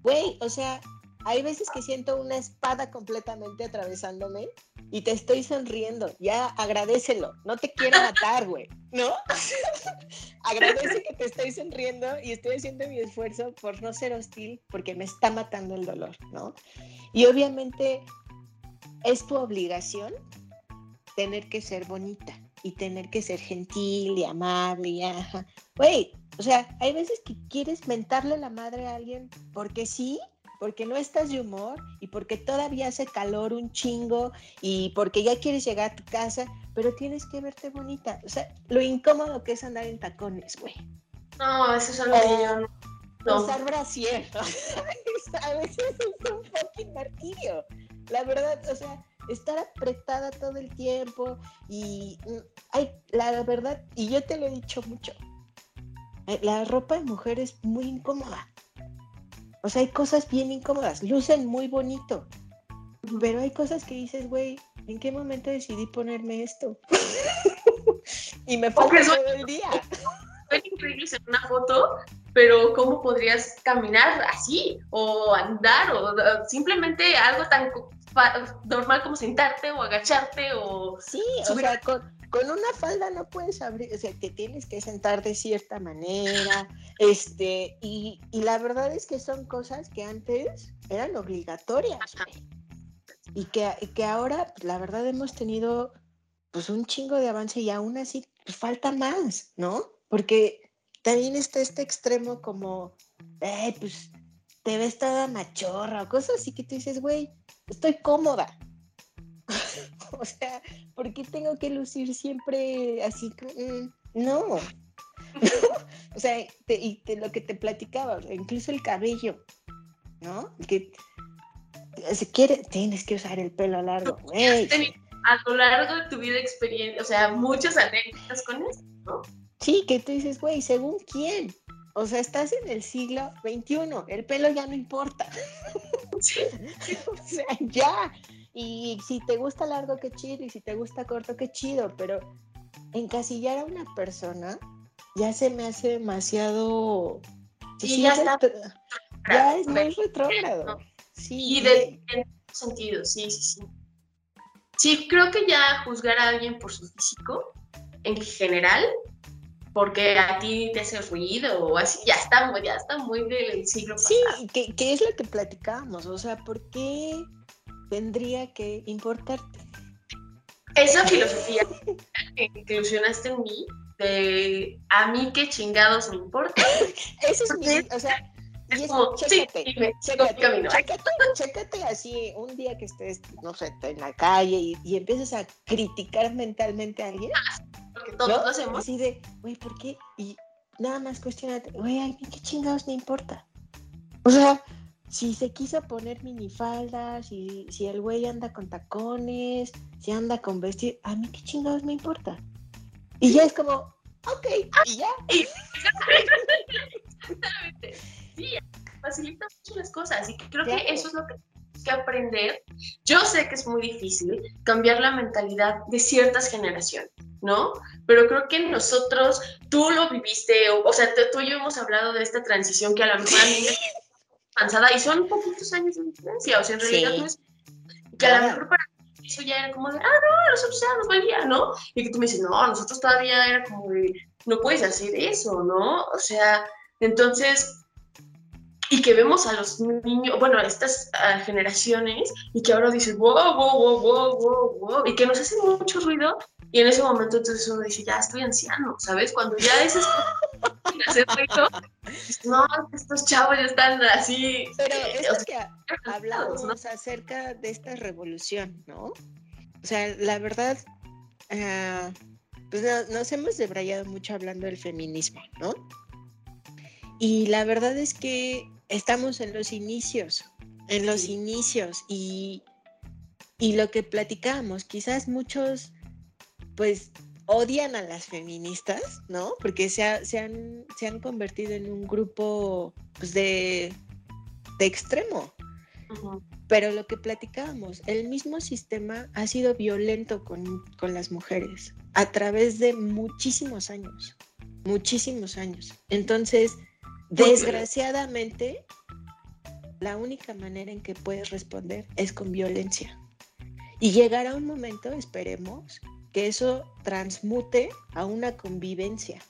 Güey, o sea, hay veces que siento una espada completamente atravesándome y te estoy sonriendo. Ya agradecelo, no te quiero matar, güey, ¿no? Agradece que te estoy sonriendo y estoy haciendo mi esfuerzo por no ser hostil porque me está matando el dolor, ¿no? Y obviamente es tu obligación tener que ser bonita y tener que ser gentil y amable y ajá. Güey, o sea, hay veces que quieres mentarle la madre a alguien porque sí, porque no estás de humor y porque todavía hace calor un chingo y porque ya quieres llegar a tu casa, pero tienes que verte bonita. O sea, lo incómodo que es andar en tacones, güey. no, eso es algo que yo no. Usar brasier. a veces es un fucking martirio. La verdad, o sea, estar apretada todo el tiempo y mm, ay, la verdad, y yo te lo he dicho mucho, eh, la ropa de mujer es muy incómoda. O sea, hay cosas bien incómodas, lucen muy bonito, pero hay cosas que dices, güey, ¿en qué momento decidí ponerme esto? y me falta todo el día. Ven increíbles en una foto, pero ¿cómo podrías caminar así? O andar, o simplemente algo tan normal como sentarte o agacharte o... Sí, o subir- sea, con, con una falda no puedes abrir, o sea, te tienes que sentar de cierta manera, este, y, y la verdad es que son cosas que antes eran obligatorias, güey. Y que, y que ahora, pues, la verdad, hemos tenido pues un chingo de avance y aún así pues, falta más, ¿no? Porque también está este extremo como, eh, pues te ves toda machorra o cosas así que tú dices, güey, estoy cómoda. o sea, ¿por qué tengo que lucir siempre así? Mm, no. o sea, y lo que te platicaba, incluso el cabello, ¿no? Que si quieres, tienes que usar el pelo largo, güey. A lo largo de tu vida experiencia, o sea, muchas anécdotas con eso, ¿no? Sí, que tú dices, güey, ¿según quién? O sea, estás en el siglo XXI, el pelo ya no importa. o sea, ya. Y si te gusta largo, qué chido. Y si te gusta corto, qué chido. Pero encasillar a una persona ya se me hace demasiado. Sí, ya está. Ya es muy retrógrado. Sí. Y de, en sentido, sí, sí, sí. Sí, creo que ya juzgar a alguien por su físico, en general, porque a ti te hace ruido o así, ya está, ya está muy del siglo pasado. Sí, ¿qué, ¿qué, es lo que platicábamos? O sea, ¿por qué tendría que importarte? Esa filosofía que inclusionaste en mí, de a mí qué chingados me importa. Eso es mi, o sea, y es, como, chécate, chécate, chécate, así un día que estés, no sé, en la calle y, y empieces a criticar mentalmente a alguien. Ah, porque todos lo hacemos. Así de, güey, ¿por qué? Y nada más cuestionate, güey, a mí qué chingados me importa. O sea, si se quiso poner minifaldas, si, si el güey anda con tacones, si anda con vestido, a mí qué chingados me importa. Y ya es como, ok, y ya. Exactamente. Sí, facilita mucho las cosas y creo que eso es lo que que aprender. Yo sé que es muy difícil cambiar la mentalidad de ciertas generaciones, ¿no? Pero creo que nosotros, tú lo viviste, o, o sea, tú y yo hemos hablado de esta transición que a lo mejor a mí cansada y son poquitos años de diferencia, o sea, en realidad no es que a lo mejor para eso ya era como de, ah, no, nosotros ya nos valía, ¿no? Y que tú me dices, no, nosotros todavía era como de, no puedes hacer eso, ¿no? O sea, entonces, y que vemos a los niños, bueno, a estas generaciones, y que ahora dicen, wow, wow, wow, wow, wow, wow, y que nos hacen mucho ruido, y en ese momento entonces uno dice, ya estoy anciano, ¿sabes? Cuando ya es hacer ruido, no, estos chavos ya están así. Pero es que hablamos acerca de esta revolución, ¿no? O sea, la verdad, uh, pues nos hemos debrayado mucho hablando del feminismo, ¿no? Y la verdad es que estamos en los inicios, en los inicios y, y lo que platicábamos, quizás muchos pues odian a las feministas, ¿no? Porque se, han, se han, convertido en un grupo pues, de, de, extremo. Pero lo que platicábamos, el mismo sistema ha sido violento con, con las mujeres a través de muchísimos años, muchísimos años. Entonces, desgraciadamente, la única manera en que puedes responder es con violencia. Y llegará un momento, esperemos, que eso transmute a una convivencia.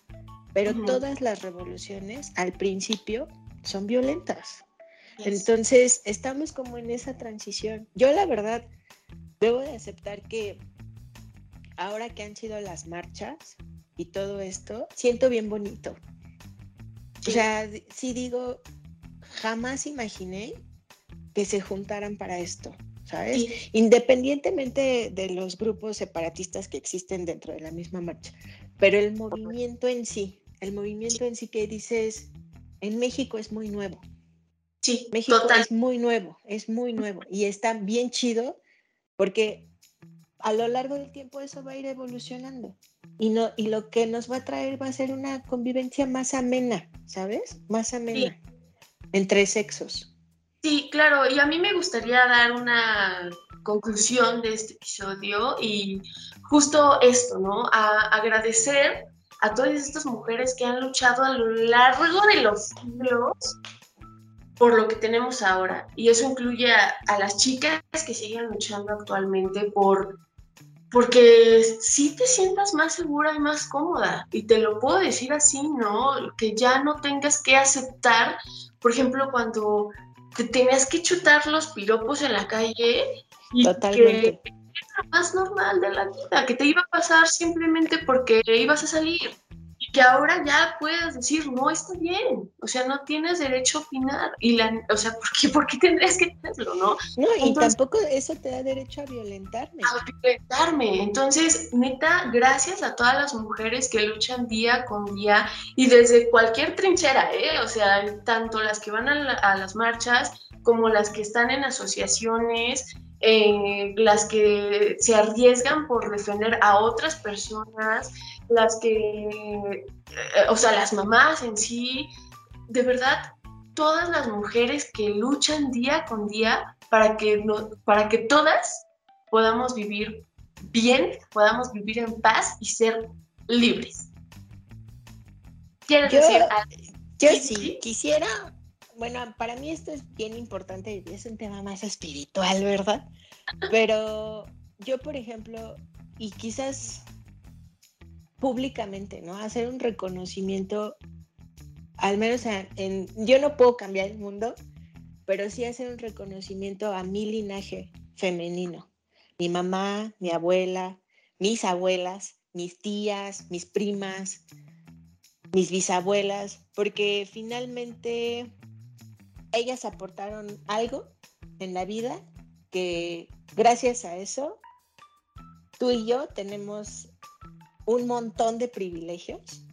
Pero todas las revoluciones al principio son violentas. Entonces, estamos como en esa transición. Yo la verdad, debo de aceptar que ahora que han sido las marchas y todo esto, siento bien bonito. O sea, sí digo, jamás imaginé que se juntaran para esto. ¿Sabes? Independientemente de los grupos separatistas que existen dentro de la misma marcha, pero el movimiento en sí, el movimiento en sí que dices, en México es muy nuevo. Sí, México es muy nuevo, es muy nuevo y está bien chido porque a lo largo del tiempo eso va a ir evolucionando y no y lo que nos va a traer va a ser una convivencia más amena, ¿sabes? Más amena entre sexos. Sí, claro, y a mí me gustaría dar una conclusión de este episodio y justo esto, ¿no? A agradecer a todas estas mujeres que han luchado a lo largo de los siglos por lo que tenemos ahora. Y eso incluye a, las chicas que siguen luchando actualmente por porque si te sientas más segura y más cómoda. Y te lo puedo decir así, ¿no? Que ya no tengas que aceptar, por ejemplo, cuando te tenías que chutar los piropos en la calle y Totalmente. que era lo más normal de la vida, que te iba a pasar simplemente porque ibas a salir. Que ahora ya puedes decir, no está bien, o sea, no tienes derecho a opinar. Y la, o sea, ¿por qué, ¿por qué tendrías que tenerlo, no? No, y tampoco eso te da derecho a violentarme. A violentarme. Entonces, neta, gracias a todas las mujeres que luchan día con día y desde cualquier trinchera, ¿eh? O sea, tanto las que van a, a las marchas como las que están en asociaciones, eh, las que se arriesgan por defender a otras personas, las que, eh, o sea, las mamás en sí, de verdad, todas las mujeres que luchan día con día para que, no, para que todas podamos vivir bien, podamos vivir en paz y ser libres. ¿Quieres decir algo? Yo sí, quisiera bueno, para mí esto es bien importante, es un tema más espiritual, ¿verdad? Pero yo, por ejemplo, y quizás públicamente, ¿no? Hacer un reconocimiento, al menos en, yo no puedo cambiar el mundo, pero sí hacer un reconocimiento a mi linaje femenino. Mi mamá, mi abuela, mis abuelas, mis tías, mis primas, mis bisabuelas, porque finalmente ellas aportaron algo en la vida que gracias a eso tú y yo tenemos un montón de privilegios,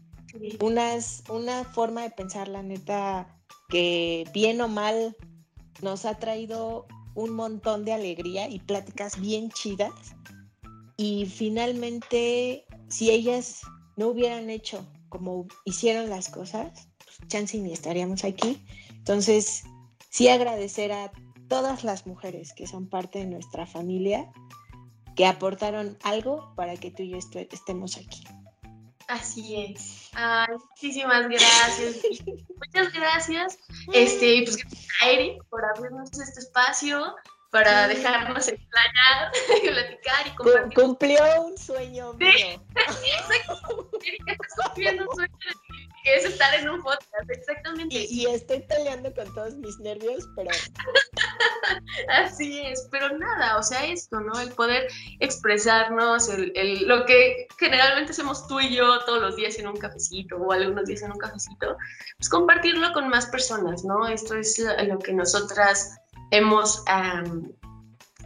unas, una forma de pensar la neta que bien o mal nos ha traído un montón de alegría y pláticas bien chidas. Y finalmente, si ellas no hubieran hecho como hicieron las cosas, pues chance ni estaríamos aquí. Entonces, sí agradecer a todas las mujeres que son parte de nuestra familia, que aportaron algo para que tú y yo estemos aquí. Así es. muchísimas gracias. Muchas gracias. Este, pues, a Eric por abrirnos este espacio para dejarnos explayar, platicar y compartir. Cumplió un sueño mío. Sí. cumpliendo un sueño que es estar en un podcast, exactamente. Y, estoy peleando con todos mis nervios, pero... Así es, pero nada, o sea, esto, ¿no? El poder expresarnos, el, lo que generalmente hacemos tú y yo todos los días en un cafecito o algunos días en un cafecito, pues compartirlo con más personas, ¿no? Esto es lo que nosotras hemos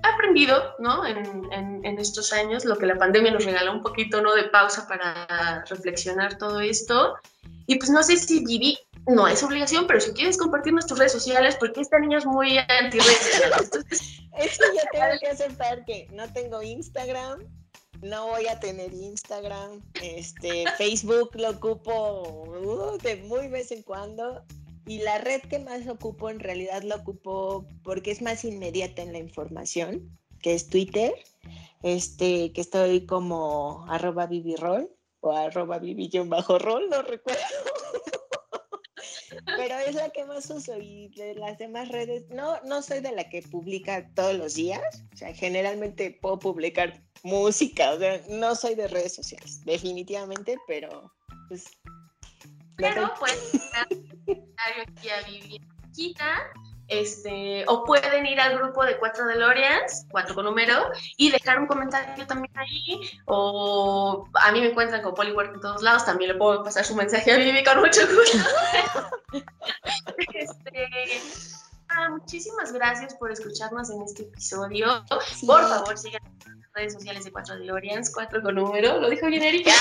aprendido, ¿no? En, en, estos años, lo que la pandemia nos regaló un poquito, ¿no? De pausa para reflexionar todo esto. Y pues no sé si Vivi, no es obligación, pero si quieres compartir nuestras redes sociales, porque esta niña es muy anti redes. Esto ya tengo que aceptar que no tengo Instagram, no voy a tener Instagram, este, Facebook lo ocupo uh, de muy vez en cuando y la red que más ocupo en realidad lo ocupo porque es más inmediata en la información, que es Twitter, este, que estoy como arroba vivirol o arroba vivi-rol, no recuerdo. Pero es la que más uso y de las demás redes, no, no soy de la que publica todos los días, o sea, generalmente puedo publicar música, o sea, no soy de redes sociales, definitivamente, pero pues pero pueden aquí a vivir este, o pueden ir al grupo de cuatro DeLoreans, cuatro con número, y dejar un comentario también ahí, o a mí me encuentran con Poliword en todos lados, también le puedo pasar su mensaje a Vivi con mucho gusto. este, ah, muchísimas gracias por escucharnos en este episodio. Por favor, sigan redes sociales de cuatro DeLoreans, cuatro con número, lo dijo bien Erika.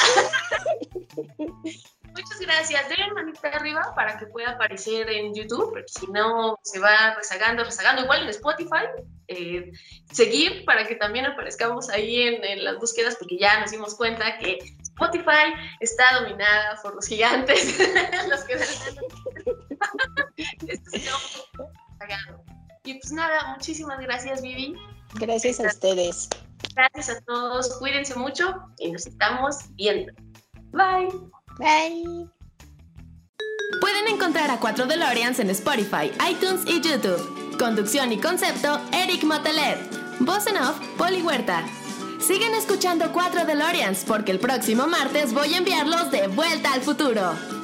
Muchas gracias. Denle manita arriba para que pueda aparecer en YouTube, porque si no se va rezagando, rezagando. Igual en Spotify. Eh, seguir para que también aparezcamos ahí en, las búsquedas, porque ya nos dimos cuenta que Spotify está dominada por los gigantes. los que y pues nada, muchísimas gracias, Vivi. Gracias a ustedes. Gracias a todos. Cuídense mucho y nos estamos viendo. Bye. Bye. Pueden encontrar a 4 DeLoreans en Spotify, iTunes y YouTube. Conducción y concepto, Eric Motelet. Voz en off, Poli Huerta. Siguen escuchando 4 DeLoreans porque el próximo martes voy a enviarlos de vuelta al futuro.